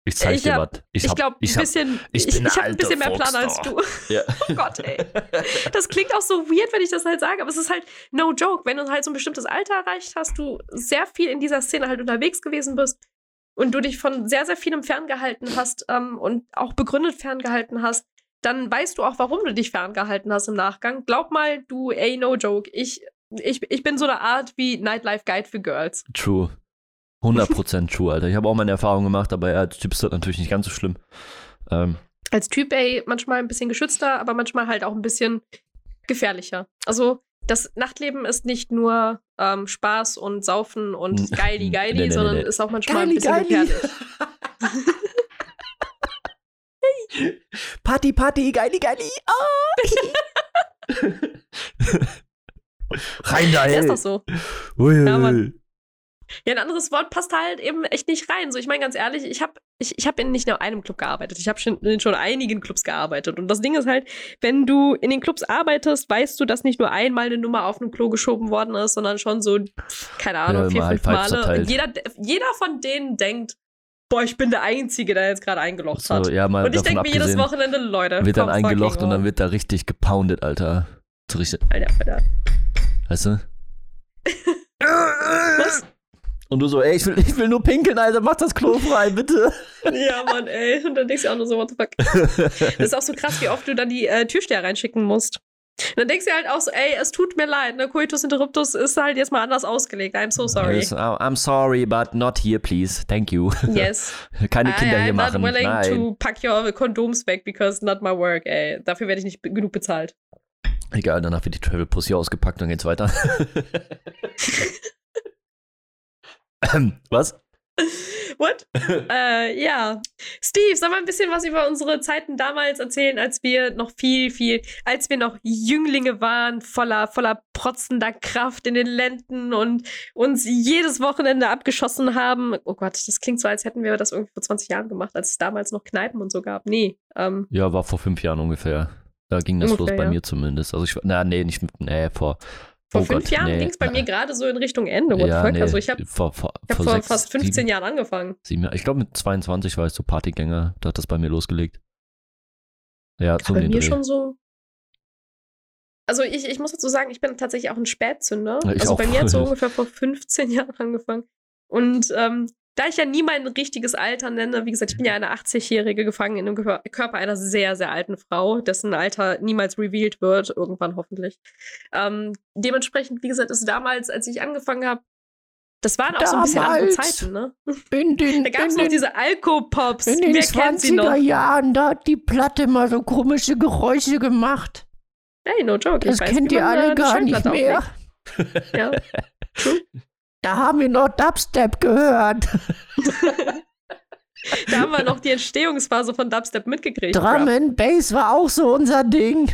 Ich zeig ich dir hab- was. Ich, hab- glaube, ich hab- bisschen, ich ich, ich, habe ein bisschen mehr Plan als du. Ja. Oh Gott, ey. Das klingt auch so weird, wenn ich das halt sage, aber es ist halt no joke. Wenn du halt so ein bestimmtes Alter erreicht hast, du sehr viel in dieser Szene halt unterwegs gewesen bist und du dich von sehr, sehr vielem ferngehalten hast ähm, und auch begründet ferngehalten hast, dann weißt du auch, warum du dich ferngehalten hast im Nachgang. Glaub mal, du, ey, no joke. Ich, ich, ich bin so eine Art wie Nightlife Guide für Girls. True. 100% true, Alter. Ich habe auch meine Erfahrungen gemacht, aber ja, als Typ ist das natürlich nicht ganz so schlimm. Ähm, Als Typ, ey, manchmal ein bisschen geschützter, aber manchmal halt auch ein bisschen gefährlicher. Also, das Nachtleben ist nicht nur ähm, Spaß und Saufen und geili geili, nee, nee, sondern nee. ist auch manchmal Geili, ein bisschen geili. gefährlich. Party, Party, geili, geili. Rein da, Ja, ey. ist doch so. Ui, Ja, ui. Ja, ein anderes Wort passt halt eben echt nicht rein. So, ich meine ganz ehrlich, ich habe ich, ich hab in nicht nur einem Club gearbeitet. Ich habe schon in schon einigen Clubs gearbeitet. Und das Ding ist halt, wenn du in den Clubs arbeitest, weißt du, dass nicht nur einmal eine Nummer auf einem Klo geschoben worden ist, sondern schon so, keine Ahnung, Ja, vier, fünf Male. verteilt. Jeder, jeder von denen denkt, boah, ich bin der Einzige, der jetzt gerade eingelocht So, hat. ja, mal Und ich denke mir jedes Wochenende, Leute. wird dann eingelocht und dann wird da richtig gepoundet, Alter. So richtig, Alter, Alter. weißt du? Was? Und du so, ey, ich will, ich will nur pinkeln, Alter, mach das Klo frei, bitte. Ja, Mann, ey. Und dann denkst du auch nur so, what the fuck. Das ist auch so krass, wie oft du dann die äh, Türsteher reinschicken musst. Und dann denkst du halt auch so, ey, es tut mir leid, ne? Coitus interruptus ist halt jetzt mal anders ausgelegt. I'm so sorry. Yes, oh, I'm sorry, but not here, please. Thank you. Yes. Keine Kinder I, hier I'm machen. not willing Nein. to pack your Kondoms weg because not my work, ey. Dafür werde ich nicht genug bezahlt. Egal, danach wird die Travel Pussy ausgepackt, dann geht's weiter. Was? What? äh, ja. Steve, soll mal ein bisschen was über unsere Zeiten damals erzählen, als wir noch viel, viel, als wir noch Jünglinge waren, voller, voller protzender Kraft in den Lenden und uns jedes Wochenende abgeschossen haben. Oh Gott, das klingt so, als hätten wir das irgendwie vor 20 Jahren gemacht, als es damals noch Kneipen und so gab. Nee. Ähm, Ja, war vor fünf Jahren ungefähr. Da ging das Ungefähr, los bei ja. mir zumindest. Also ich, na, nee, nicht, nee, vor. Vor oh fünf Gott, Jahren nee, ging es bei mir gerade so in Richtung Ende. What ja, nee, Also ich habe vor, vor, hab vor, vor sechs, fast 15 sieben, Jahren angefangen. sieben. Ich glaube, mit 22 war ich so Partygänger. Da hat das bei mir losgelegt. Ja, so Bei den mir Dreh. schon so. Also ich, ich muss dazu sagen, ich bin tatsächlich auch ein Spätzünder. Ja, ich also auch. bei mir hat so ungefähr vor 15 Jahren angefangen. Und ähm, da ich ja nie mein richtiges Alter nenne, wie gesagt, ich bin ja eine 80-Jährige gefangen in dem Körper einer sehr, sehr alten Frau, dessen Alter niemals revealed wird, irgendwann hoffentlich. Ähm, dementsprechend, wie gesagt, ist damals, als ich angefangen habe, das waren auch so ein bisschen andere Damals. Zeiten, ne? In den, Da gab es noch diese Alkopops. in den Wer kennt sie 20er noch? Jahren, da hat die Platte mal so komische Geräusche gemacht. Hey, no joke. Das ich weiß, kennt ihr alle gar nicht mehr. auflegt. Ja. Da haben wir noch Dubstep gehört. Da haben wir noch die Entstehungsphase von Dubstep mitgekriegt. Drum and Bass war auch so unser Ding.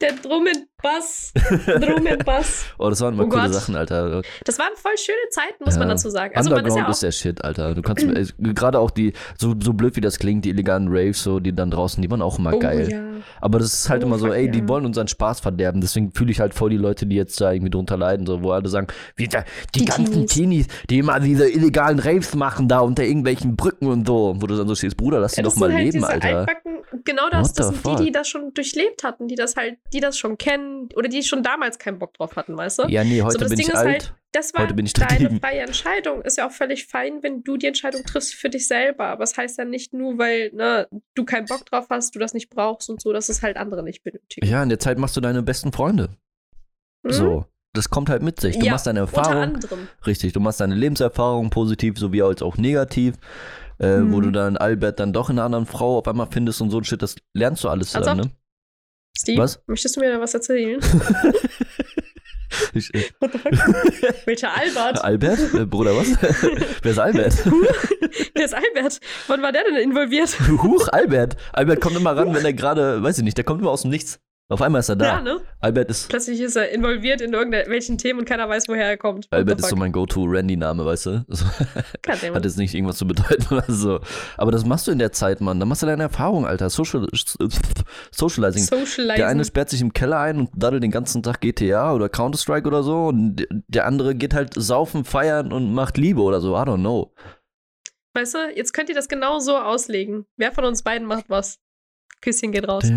Der Drum and Bass. Drum and Bass. Oh, das waren immer Oh coole Gott. Sachen, Alter. Das waren voll schöne Zeiten, muss man Ja. dazu sagen. Also man ist Underground ja ist, auch. der Shit, Alter. Du kannst äh, gerade auch die, so, so blöd wie das klingt, die illegalen Raves, so, die dann draußen, die waren auch immer oh, geil. ja. Aber das ist halt Oh, immer so, ey, ja. die wollen unseren Spaß verderben. Deswegen fühle ich halt voll die Leute, die jetzt da irgendwie drunter leiden, so, wo alle sagen, wie da, die, Die ganzen Teenies. Teenies, die immer diese illegalen Raves machen da unter irgendwelchen Brücken und so. Wo du dann so stehst, Bruder, lass die doch mal halt leben, Alter. genau das, What das sind fuck? die, die das schon durchlebt hatten, die das halt, die das schon kennen oder die schon damals keinen Bock drauf hatten, weißt du? Ja, nee, heute so, das bin Ding ich ist alt. halt, das war Heute bin ich deine freie Entscheidung. Ist ja auch völlig fein, wenn du die Entscheidung triffst für dich selber. Aber es heißt ja nicht nur, weil ne, du keinen Bock drauf hast, du das nicht brauchst und so, dass es halt andere nicht benötigen. ja, in der Zeit machst du deine besten Freunde. Mhm. So. Das kommt halt mit sich. Du Ja, machst deine Unter Erfahrung. anderem. Richtig, du machst deine Lebenserfahrung positiv sowie als auch negativ. Äh, Mhm. Wo du dann Albert dann doch in einer anderen Frau auf einmal findest und so ein Shit, das lernst du alles Als dann, ne? Steve, Was? möchtest du mir da was erzählen? Ich, äh, What the fuck? Welcher Albert? Albert? Äh, Bruder, was? Wer ist Albert? Wer ist Albert? Wann war der denn involviert? Huch, Albert. Albert kommt immer ran, wenn er gerade, weiß ich nicht, der kommt immer aus dem Nichts. Auf einmal ist er da. Ja, ne? Albert ist, Plötzlich ist er involviert in irgendwelchen Themen und keiner weiß, woher er kommt. Albert ist so mein Go-To-Randy-Name, weißt du? So, hat jetzt nicht irgendwas zu bedeuten oder so. Aber das machst du in der Zeit, Mann. Da machst du deine Erfahrung, Alter. Social, Socializing. Socializing. Der eine sperrt sich im Keller ein und daddelt den ganzen Tag GTA oder Counter-Strike oder so und der- der andere geht halt saufen, feiern und macht Liebe oder so. I don't know. Weißt du, jetzt könnt ihr das genau so auslegen. Wer von uns beiden macht was? Küsschen geht raus.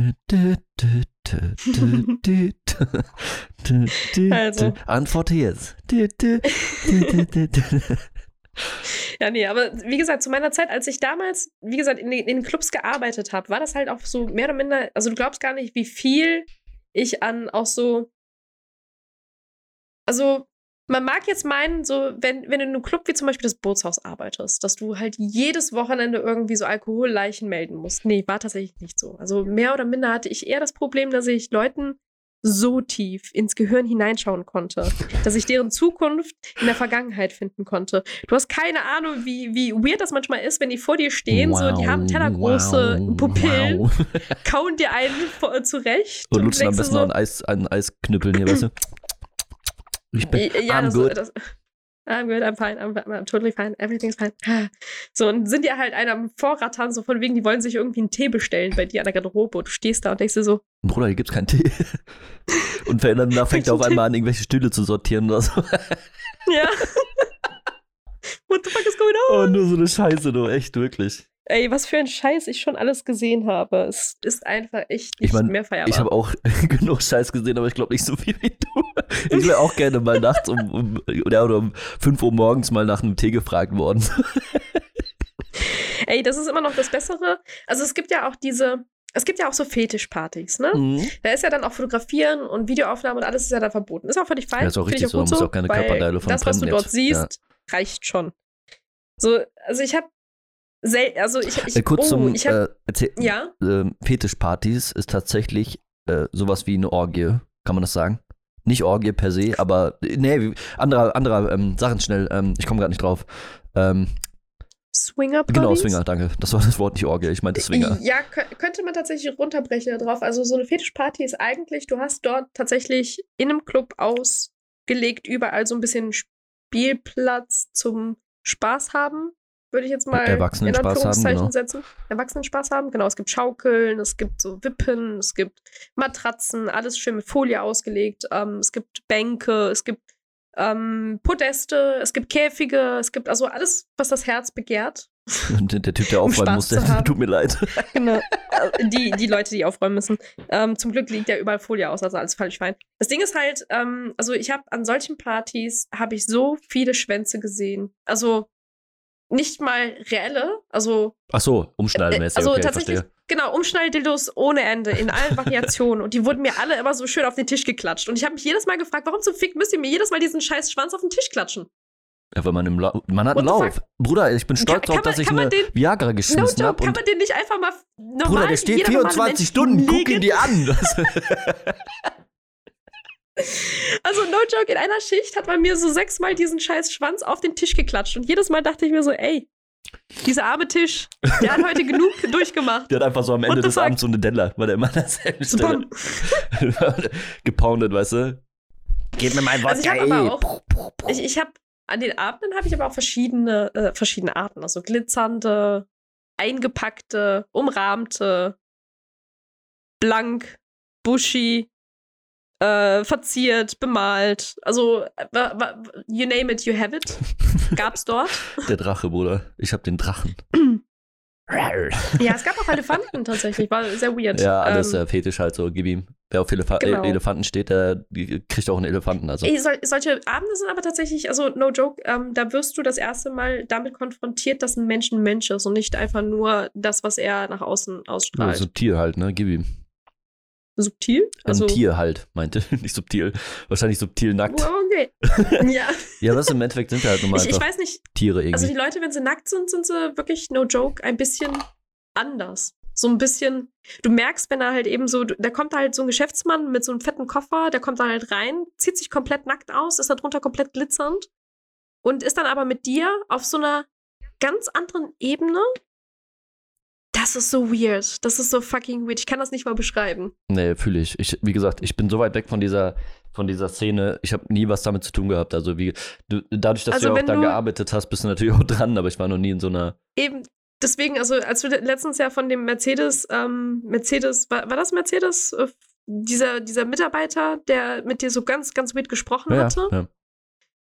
Also. Antworte jetzt. Ja, nee, aber wie gesagt, zu meiner Zeit, als ich damals, wie gesagt, in den, in den Clubs gearbeitet habe, war das halt auch so mehr oder minder, also du glaubst gar nicht, wie viel ich an auch so, also man mag jetzt meinen, so, wenn, wenn du in einem Club wie zum Beispiel das Bootshaus arbeitest, dass du halt jedes Wochenende irgendwie so Alkoholleichen melden musst. Nee, war tatsächlich nicht so. Also mehr oder minder hatte ich eher das Problem, dass ich Leuten so tief ins Gehirn hineinschauen konnte, dass ich deren Zukunft in der Vergangenheit finden konnte. Du hast keine Ahnung, wie, wie weird das manchmal ist, wenn die vor dir stehen, so, die haben tellergroße wow, Pupillen, wow. kauen dir einen vor- zurecht. Und du lutschen am besten dir noch ein Eis, hier, weißt du? Ich bin, ja, I'm das, good. Das, I'm good, I'm fine, I'm, I'm totally fine, everything's fine. So, und sind dir halt einer am Vorrattern, so von wegen, die wollen sich irgendwie einen Tee bestellen bei dir an der Garderobe und du stehst da und denkst dir so, Bruder, hier gibt's keinen Tee. Und verändern, da fängt er auf einmal an, irgendwelche Stühle zu sortieren oder so. ja. What the fuck is going on? Oh, nur so eine Scheiße, du, echt, wirklich. Ey, was für ein Scheiß ich schon alles gesehen habe. Es ist einfach echt nicht Ich mein, mehr feierbar. Ich habe auch genug Scheiß gesehen, aber ich glaube nicht so viel wie du. Ich wäre auch gerne mal nachts um, um, oder, oder um 5 Uhr morgens mal nach einem Tee gefragt worden. Ey, das ist immer noch das Bessere. Also es gibt ja auch diese, es gibt ja auch so Fetischpartys, ne? Mhm. Da ist ja dann auch Fotografieren und Videoaufnahmen und alles ist ja dann verboten. Ist auch völlig fein. Ja, ist auch richtig so. Man muss auch keine Körperteile von Das, was du dort siehst, reicht schon. So, also ich habe sel also ich, ich Äh, kurz oh, zum ich hab, äh, ja, ähm, Fetischpartys ist tatsächlich äh, sowas wie eine Orgie, kann man das sagen? Nicht Orgie per se, aber äh, nee, anderer, anderer ähm, Sachen schnell, ähm, ich komme gerade nicht drauf. Ähm, Swinger genau, Parties? Swinger, danke. Das war das Wort nicht Orgie, ich meinte Swinger. Ja, kö- könnte man tatsächlich runterbrechen darauf. Also so eine Fetischparty ist eigentlich, du hast dort tatsächlich in einem Club ausgelegt, überall so ein bisschen Spielplatz zum Spaß haben, würde ich jetzt mal Erwachsenen in Spaß haben, Anführungszeichen genau. setzen. Erwachsenen Spaß haben, genau. Es gibt Schaukeln, es gibt so Wippen, es gibt Matratzen, alles schön mit Folie ausgelegt. Ähm, es gibt Bänke, es gibt ähm, Podeste, es gibt Käfige, es gibt also alles, was das Herz begehrt. Und der, der Typ, der aufräumen musste, zu haben. tut mir leid. Genau. Äh, Die, die Leute, die aufräumen müssen. Ähm, zum Glück liegt ja überall Folie aus, also alles völlig fein. Das Ding ist halt, ähm, also ich habe an solchen Partys habe ich so viele Schwänze gesehen. Also nicht mal reelle, also Ach so, umschnallmäßig. also okay, tatsächlich, verstehe. genau, Umschnalldildos ohne Ende, in allen Variationen. Und die wurden mir alle immer so schön auf den Tisch geklatscht. Und ich habe mich jedes Mal gefragt, warum zum Fick müsst ihr mir jedes Mal diesen scheiß Schwanz auf den Tisch klatschen? Ja, weil man im Lau man hat einen What Lauf. Bruder, ich bin stolz kann dass ich eine den- Viagra No geschmissen joke, habe. kann man den nicht einfach mal normal Bruder, der steht jeder normale 24 Mensch Stunden, guck ihn dir an. Also, no joke, in einer Schicht hat man mir so sechsmal diesen scheiß Schwanz auf den Tisch geklatscht. Und jedes Mal dachte ich mir so, ey, dieser arme Tisch, der hat heute genug durchgemacht. Der hat einfach so am Ende des fuck? Abends so eine Della, weil der immer an derselben. Stelle gepoundet, weißt du? Gib mir mein Also ich hab aber auch-. Ich, ich habe an den Abenden habe ich aber auch verschiedene, äh, verschiedene Arten. Also glitzernde, eingepackte, umrahmte, blank, bushy, äh, verziert, bemalt. Also, äh, you name it, you have it. Gab's dort. Der Drache, Bruder. Ich hab den Drachen. Ja, es gab auch Elefanten tatsächlich. War sehr weird. Ja, alles Ähm, äh, Fetisch halt so, gib ihm. Wer auf Genau. äh, Elefanten steht, der kriegt auch einen Elefanten. Also. Sol solche Abende sind aber tatsächlich, also no joke, ähm, da wirst du das erste Mal damit konfrontiert, dass ein Mensch ein Mensch ist und nicht einfach nur das, was er nach außen Ja, ausstrahlt. so Tier halt, ne? Gib ihm. Subtil? Also, Ein Tier halt, meinte. Nicht subtil. Wahrscheinlich subtil nackt. Okay. ja, Ja, was im Endeffekt sind halt nun mal ich, ich weiß nicht, Tiere irgendwie. also die Leute, wenn sie nackt sind, sind sie wirklich, no joke, ein bisschen anders. So ein bisschen, du merkst, wenn er halt eben so, da kommt halt so ein Geschäftsmann mit so einem fetten Koffer, der kommt da halt rein, zieht sich komplett nackt aus, ist da drunter komplett glitzernd und ist dann aber mit dir auf so einer ganz anderen Ebene. Das ist so weird. Das ist so fucking weird. Ich kann das nicht mal beschreiben. Nee, fühle ich. ich. Wie gesagt, ich bin so weit weg von dieser, von dieser Szene. Ich habe nie was damit zu tun gehabt. Also wie, du, dadurch, dass Also du ja auch du- gearbeitet hast, bist du natürlich auch dran, aber ich war noch nie in so einer. Eben, deswegen, also als wir letztens ja von dem Mercedes, ähm, Mercedes, war, war das Mercedes? Äh, Dieser, dieser Mitarbeiter, der mit dir so ganz, ganz weird gesprochen Ja, hatte. ja.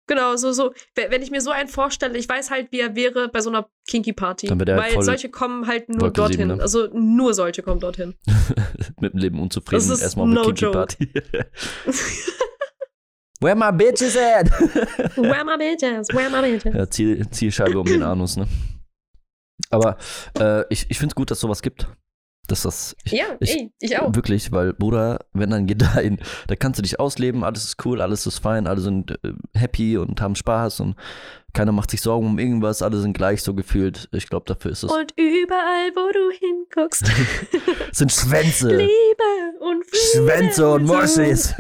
Genau, so, so, wenn ich mir so einen vorstelle, ich weiß halt, wie er wäre bei so einer Kinky-Party. Halt Weil voll solche kommen halt nur Wolke dorthin. sieben, ne? Also nur solche kommen dorthin. mit dem Leben unzufrieden. Das ist Erstmal no Kinky joke. Party. Where my bitches at? Where my bitches? Where my bitches? ja, Ziel, Zielscheibe um den Anus, ne? Aber äh, ich, ich finde es gut, dass sowas gibt. Dass das. Ich, Ja, ich- ey, ich auch. Wirklich, weil, Bruder, wenn dann geht da in, da kannst du dich ausleben, alles ist cool, alles ist fein, alle sind äh, happy und haben Spaß und keiner macht sich Sorgen um irgendwas, alle sind gleich so gefühlt. Ich glaube, dafür ist es. Und überall, wo du hinguckst, sind Schwänze. Liebe und Friede. Schwänze und Moschis.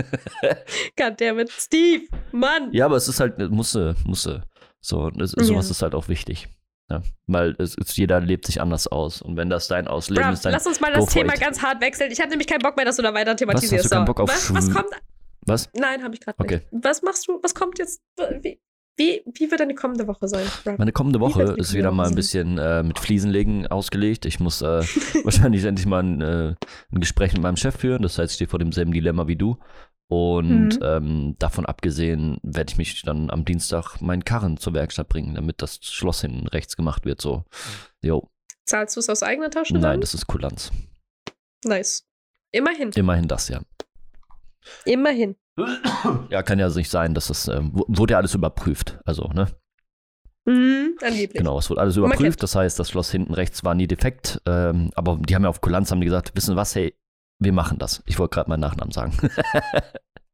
Goddammit, Steve, Mann. ja, aber es ist halt, musste, musste. So, das, Ja. sowas ist halt auch wichtig. Ja, weil es ist, jeder lebt sich anders aus. Und wenn das dein Ausleben Bruh, ist, dann. lass uns mal das Thema it. ganz hart wechseln. Ich habe nämlich keinen Bock mehr, dass du da weiter thematisierst. hast du keinen Bock auf was, was kommt? Was? Nein, habe ich gerade Okay. nicht. Was machst du? Was kommt jetzt? Wie, wie, wie wird deine kommende Woche sein? Bruh? Meine kommende Woche ist wieder mal ein bisschen äh, mit Fliesenlegen ausgelegt. Ich muss äh, wahrscheinlich endlich mal ein, äh, ein Gespräch mit meinem Chef führen. Das heißt, ich stehe vor demselben Dilemma wie du. Und Mhm. ähm, davon abgesehen werde ich mich dann am Dienstag meinen Karren zur Werkstatt bringen, damit das Schloss hinten rechts gemacht wird. So, jo, Zahlst du es aus eigener Tasche nein, dann? das ist Kulanz. Nice. Immerhin. Immerhin das, ja. Immerhin. Ja, kann ja nicht sein, dass das, ähm, wu- wurde ja alles überprüft. Also, ne? Mhm, angeblich. Genau, es wurde alles überprüft. Das heißt, das Schloss hinten rechts war nie defekt. Ähm, aber die haben ja auf Kulanz haben die gesagt, wissen was, hey, wir machen das. Ich wollte gerade meinen Nachnamen sagen.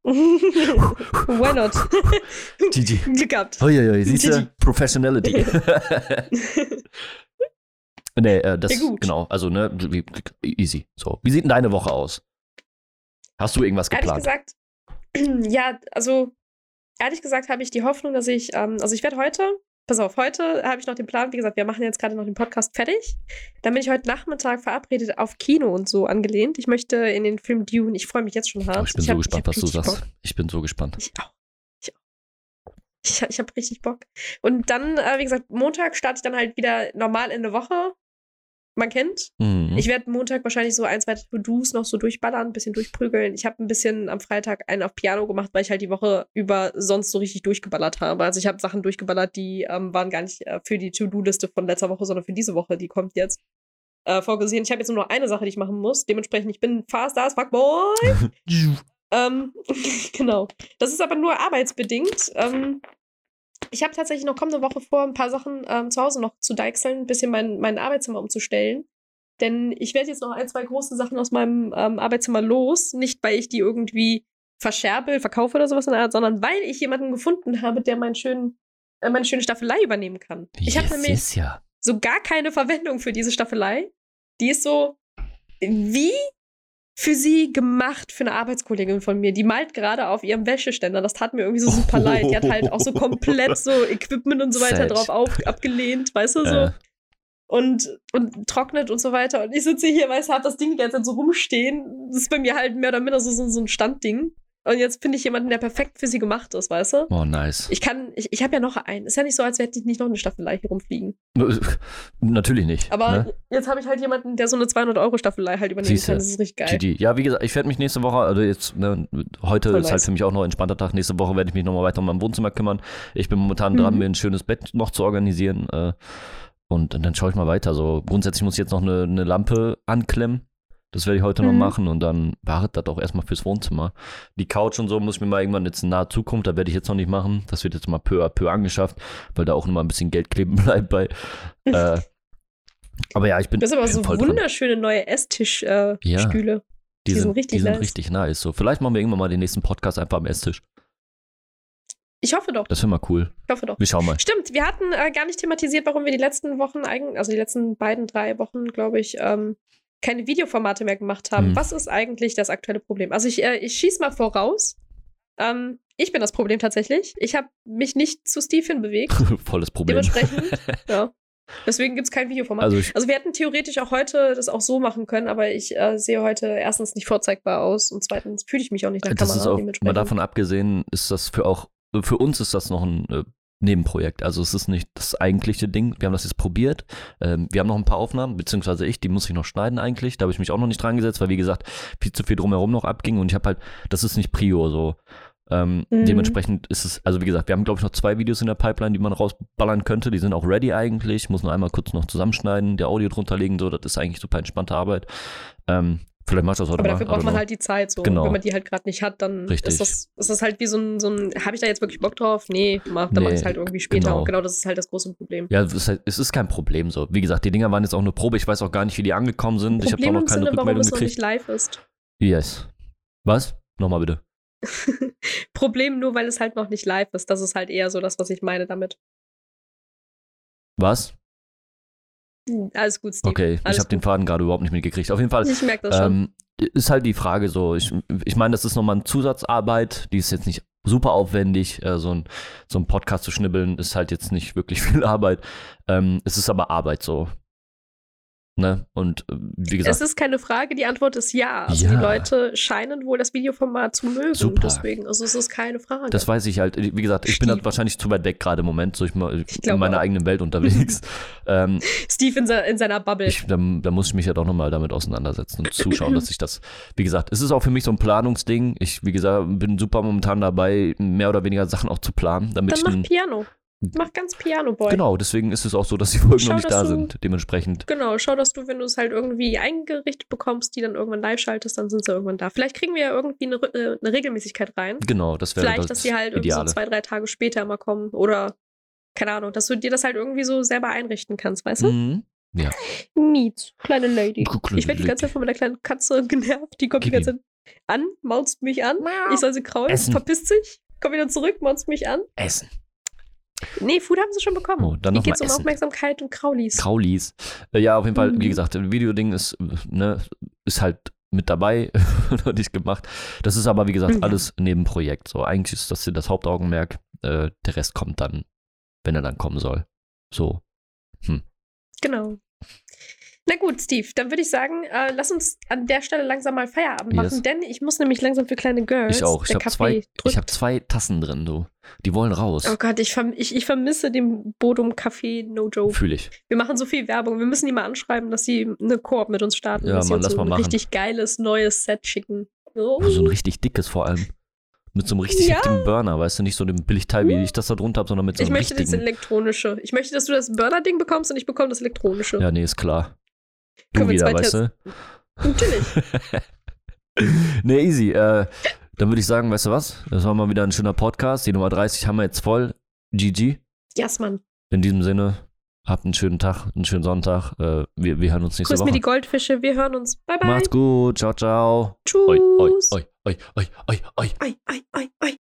Why not? GG. Glück gehabt. Uiuiui, siehst du? Professionality. nee, äh, das, Ja, gut. genau, also, ne, easy. So, wie sieht denn deine Woche aus? Hast du irgendwas Ehrlich geplant? gesagt, ja, also ehrlich gesagt habe ich die Hoffnung, dass ich, ähm, also ich werde heute, pass auf, heute habe ich noch den Plan, wie gesagt, wir machen jetzt gerade noch den Podcast fertig. Dann bin ich heute Nachmittag verabredet auf Kino und so angelehnt. Ich möchte in den Film Dune, ich freue mich jetzt schon hart. Oh, ich bin ich so hab- gespannt, was du sagst. Bock. Ich bin so gespannt. Ich auch. Ich auch. Ich, ich habe richtig Bock. Und dann, äh, wie gesagt, Montag starte ich dann halt wieder normal in eine Woche. Man kennt. Mhm. Ich werde Montag wahrscheinlich so ein, zwei To-Dos noch so durchballern, ein bisschen durchprügeln. Ich habe ein bisschen am Freitag einen auf Piano gemacht, weil ich halt die Woche über sonst so richtig durchgeballert habe. Also ich habe Sachen durchgeballert, die ähm, waren gar nicht äh, für die To-Do-Liste von letzter Woche, sondern für diese Woche, die kommt jetzt. Äh, vorgesehen. Ich habe jetzt nur noch eine Sache, die ich machen muss. Dementsprechend, ich bin fast as fuck boy. Ähm, genau. Das ist aber nur arbeitsbedingt. Ähm, ich habe tatsächlich noch kommende Woche vor, ein paar Sachen ähm, zu Hause noch zu deichseln, ein bisschen mein, mein Arbeitszimmer umzustellen. Denn ich werde jetzt noch ein, zwei große Sachen aus meinem ähm, Arbeitszimmer los. Nicht, weil ich die irgendwie verscherbe, verkaufe oder sowas in der Art, sondern weil ich jemanden gefunden habe, der meinen schönen, äh, meine schöne Staffelei übernehmen kann. Ich habe yes, nämlich yes, ja. so gar keine Verwendung für diese Staffelei. Die ist so wie für sie gemacht für eine Arbeitskollegin von mir. Die malt gerade auf ihrem Wäscheständer. Das tat mir irgendwie so super leid. Die hat halt auch so komplett so Equipment und so weiter Sad. drauf auf, abgelehnt, weißt du, so. Äh, Und, und trocknet und so weiter. Und ich sitze hier, weißt du, hab das Ding die ganze Zeit so rumstehen. Das ist bei mir halt mehr oder minder so, so, so ein Standding. Und jetzt finde ich jemanden, der perfekt für sie gemacht ist, weißt du? oh, nice. Ich kann, ich, ich habe ja noch einen. Ist ja nicht so, als hätte ich nicht noch eine Staffelei hier rumfliegen. Natürlich nicht. Aber ne? jetzt habe ich halt jemanden, der so eine 200-Euro-Staffelei halt übernehmen Siehste. kann. Das ist richtig geil. GG. Ja, wie gesagt, ich werde mich nächste Woche, also jetzt, ne, heute Voll ist halt nice. für mich auch noch ein entspannter Tag. Nächste Woche werde ich mich nochmal weiter um mein Wohnzimmer kümmern. Ich bin momentan dran, Mhm. mir ein schönes Bett noch zu organisieren. Äh, und dann schaue ich mal weiter. So, grundsätzlich muss ich jetzt noch eine, eine Lampe anklemmen. Das werde ich heute noch Mhm. machen und dann war das auch erstmal fürs Wohnzimmer. Die Couch und so muss ich mir mal irgendwann jetzt in naher Zukunft, da werde ich jetzt noch nicht machen. Das wird jetzt mal peu à peu angeschafft, weil da auch noch mal ein bisschen Geld kleben bleibt bei. äh, aber ja, ich bin Das ist aber so voll dran. wunderschöne neue Esstischstühle. Äh, Ja. Die, Die sind sind richtig die sind nice. richtig nice. So, vielleicht machen wir irgendwann mal den nächsten Podcast einfach am Esstisch. Ich hoffe doch. Das wäre mal cool. Ich hoffe doch. Wir schauen mal. Stimmt, wir hatten äh, gar nicht thematisiert, warum wir die letzten Wochen, eigen- also die letzten beiden, drei Wochen, glaube ich, ähm, keine Videoformate mehr gemacht haben. Hm. Was ist eigentlich das aktuelle Problem? Also ich, äh, ich schieß mal voraus. Ähm, ich bin das Problem tatsächlich. Ich habe mich nicht zu Steve hinbewegt. Volles Problem. Dementsprechend, ja. Deswegen gibt es kein Videoformat. Also Also wir hätten theoretisch auch heute das auch so machen können, aber ich äh, sehe heute erstens nicht vorzeigbar aus und zweitens fühle ich mich auch nicht nach das Kamera. ist auch, mal davon abgesehen, ist das für auch, für uns ist das noch ein äh, Nebenprojekt. Also es ist nicht das eigentliche Ding. Wir haben das jetzt probiert. Ähm, wir haben noch ein paar Aufnahmen, beziehungsweise ich, die muss ich noch schneiden eigentlich. Da habe ich mich auch noch nicht dran gesetzt, weil wie gesagt, viel zu viel drumherum noch abging und ich habe halt, das ist nicht Prio so. Ähm, Mhm. Dementsprechend ist es, also wie gesagt, wir haben glaube ich noch zwei Videos in der Pipeline, die man rausballern könnte. Die sind auch ready eigentlich. Muss nur einmal kurz noch zusammenschneiden, der Audio drunter legen, so. Das ist eigentlich super entspannte Arbeit. Ähm, vielleicht machst du das heute aber mal. dafür braucht man halt die Zeit so. Genau. Wenn man die halt gerade nicht hat, dann Richtig. ist das, ist das halt wie so ein, so ein habe ich da jetzt wirklich Bock drauf? Nee, mach, dann mach Nee, ich halt irgendwie später. genau. Und genau das ist halt das große Problem. Ja, es ist, halt, es ist kein Problem so. Wie gesagt, die Dinger waren jetzt auch eine Probe. Ich weiß auch gar nicht, wie die angekommen sind. ich habe Problem auch noch keine Sinne, warum Rückmeldung es noch nicht live ist. Yes. Was? Nochmal bitte. Problem nur, weil es halt noch nicht live ist. Das ist halt eher so das, was ich meine damit. Was? Alles gut, Steve. Okay, ich Alles habe den. Faden gerade überhaupt nicht mitgekriegt. Auf jeden Fall Ich merke das schon. ähm, ist halt die Frage so. Ich, ich meine, das ist nochmal eine Zusatzarbeit. Die ist jetzt nicht super aufwendig. Äh, so, ein, so ein Podcast zu schnibbeln ist halt jetzt nicht wirklich viel Arbeit. Ähm, es ist aber Arbeit so. Ne? Und äh, wie gesagt, Es ist keine Frage, die Antwort ist ja. Also Ja. die Leute scheinen wohl das Videoformat zu mögen. Super. Deswegen, also es ist keine Frage. Das weiß ich halt. Wie gesagt, ich bin halt wahrscheinlich zu weit weg gerade im Moment. So ich, mal, in meiner auch. eigenen Welt unterwegs. ähm, Steve in, se in seiner Bubble. ich, da, da muss ich mich ja doch nochmal damit auseinandersetzen und zuschauen, dass ich das, wie gesagt, es ist auch für mich so ein Planungsding. Ich, wie gesagt, bin super momentan dabei, mehr oder weniger Sachen auch zu planen, damit Dann ich mach Piano. Mach ganz Piano, Boy. Genau, deswegen ist es auch so, dass die Folgen Schau, noch nicht da du- sind. Dementsprechend. Genau, schau, dass du, wenn du es halt irgendwie eingerichtet bekommst, die dann irgendwann live schaltest, dann sind sie irgendwann da. Vielleicht kriegen wir ja irgendwie eine, äh, eine Regelmäßigkeit rein. Genau, das wäre Vielleicht, das dass die halt irgendwie Ideale. so zwei, drei Tage später mal kommen. Oder, keine Ahnung, dass du dir das halt irgendwie so selber einrichten kannst, weißt du? Mhm. Ja. Neat, kleine Lady. Kleine Ich werde die ganze Zeit von meiner kleinen Katze genervt. Die kommt die Gib ganze Zeit an, maunzt mich an. Ich soll sie kraulen, Essen. verpisst sich, kommt wieder zurück, maunzt mich an. Essen. Nee, Food haben sie schon bekommen. Oh, dann Hier noch geht es mal um essen. Aufmerksamkeit und Kraulis. Kraulis. Äh, Ja, auf jeden Fall, wie Mhm. gesagt, ein Videoding ist, ne, ist halt mit dabei, noch nicht gemacht. Das ist aber, wie gesagt, Mhm. alles Nebenprojekt. So, eigentlich ist das hier das Hauptaugenmerk. Äh, der Rest kommt dann, wenn er dann kommen soll. So. Genau. Na gut, Steve, dann würde ich sagen, äh, lass uns an der Stelle langsam mal Feierabend Yes. machen, denn ich muss nämlich langsam für kleine Girls. Ich auch. Ich Der habe Kaffee zwei, drückt. ich hab zwei Tassen drin, du. Die wollen raus. Oh Gott, ich, verm ich, ich vermisse den Bodum Kaffee No Joke. Fühle ich. Wir machen so viel Werbung. Wir müssen die mal anschreiben, dass sie eine Koop mit uns starten. Ja, dass sie Mann, uns lass so mal ein machen. richtig geiles neues Set schicken. Oh. So ein richtig dickes vor allem. Mit so einem richtig Ja. heftigen Burner, weißt du, nicht so dem Billigteil, wie ich das da drunter habe, sondern mit so ich einem möchte das richtigen. elektronische. Ich möchte, dass du das Burner-Ding bekommst und ich bekomme das elektronische. Ja, nee, ist klar. Du wir wieder, weißt du? Natürlich. nee, easy. Äh, dann würde ich sagen, weißt du was? Das war mal wieder ein schöner Podcast. Die Nummer 30 haben wir jetzt voll. GG. Yes, Mann. In diesem Sinne, habt einen schönen Tag, einen schönen Sonntag. Äh, wir, wir hören uns nächste Grüß mir Woche. die Goldfische. Wir hören uns. Bye, bye. Macht's gut. Ciao, ciao. Tschüss. Oi, oi, oi, oi, oi, oi, oi. Oi, oi, oi, oi.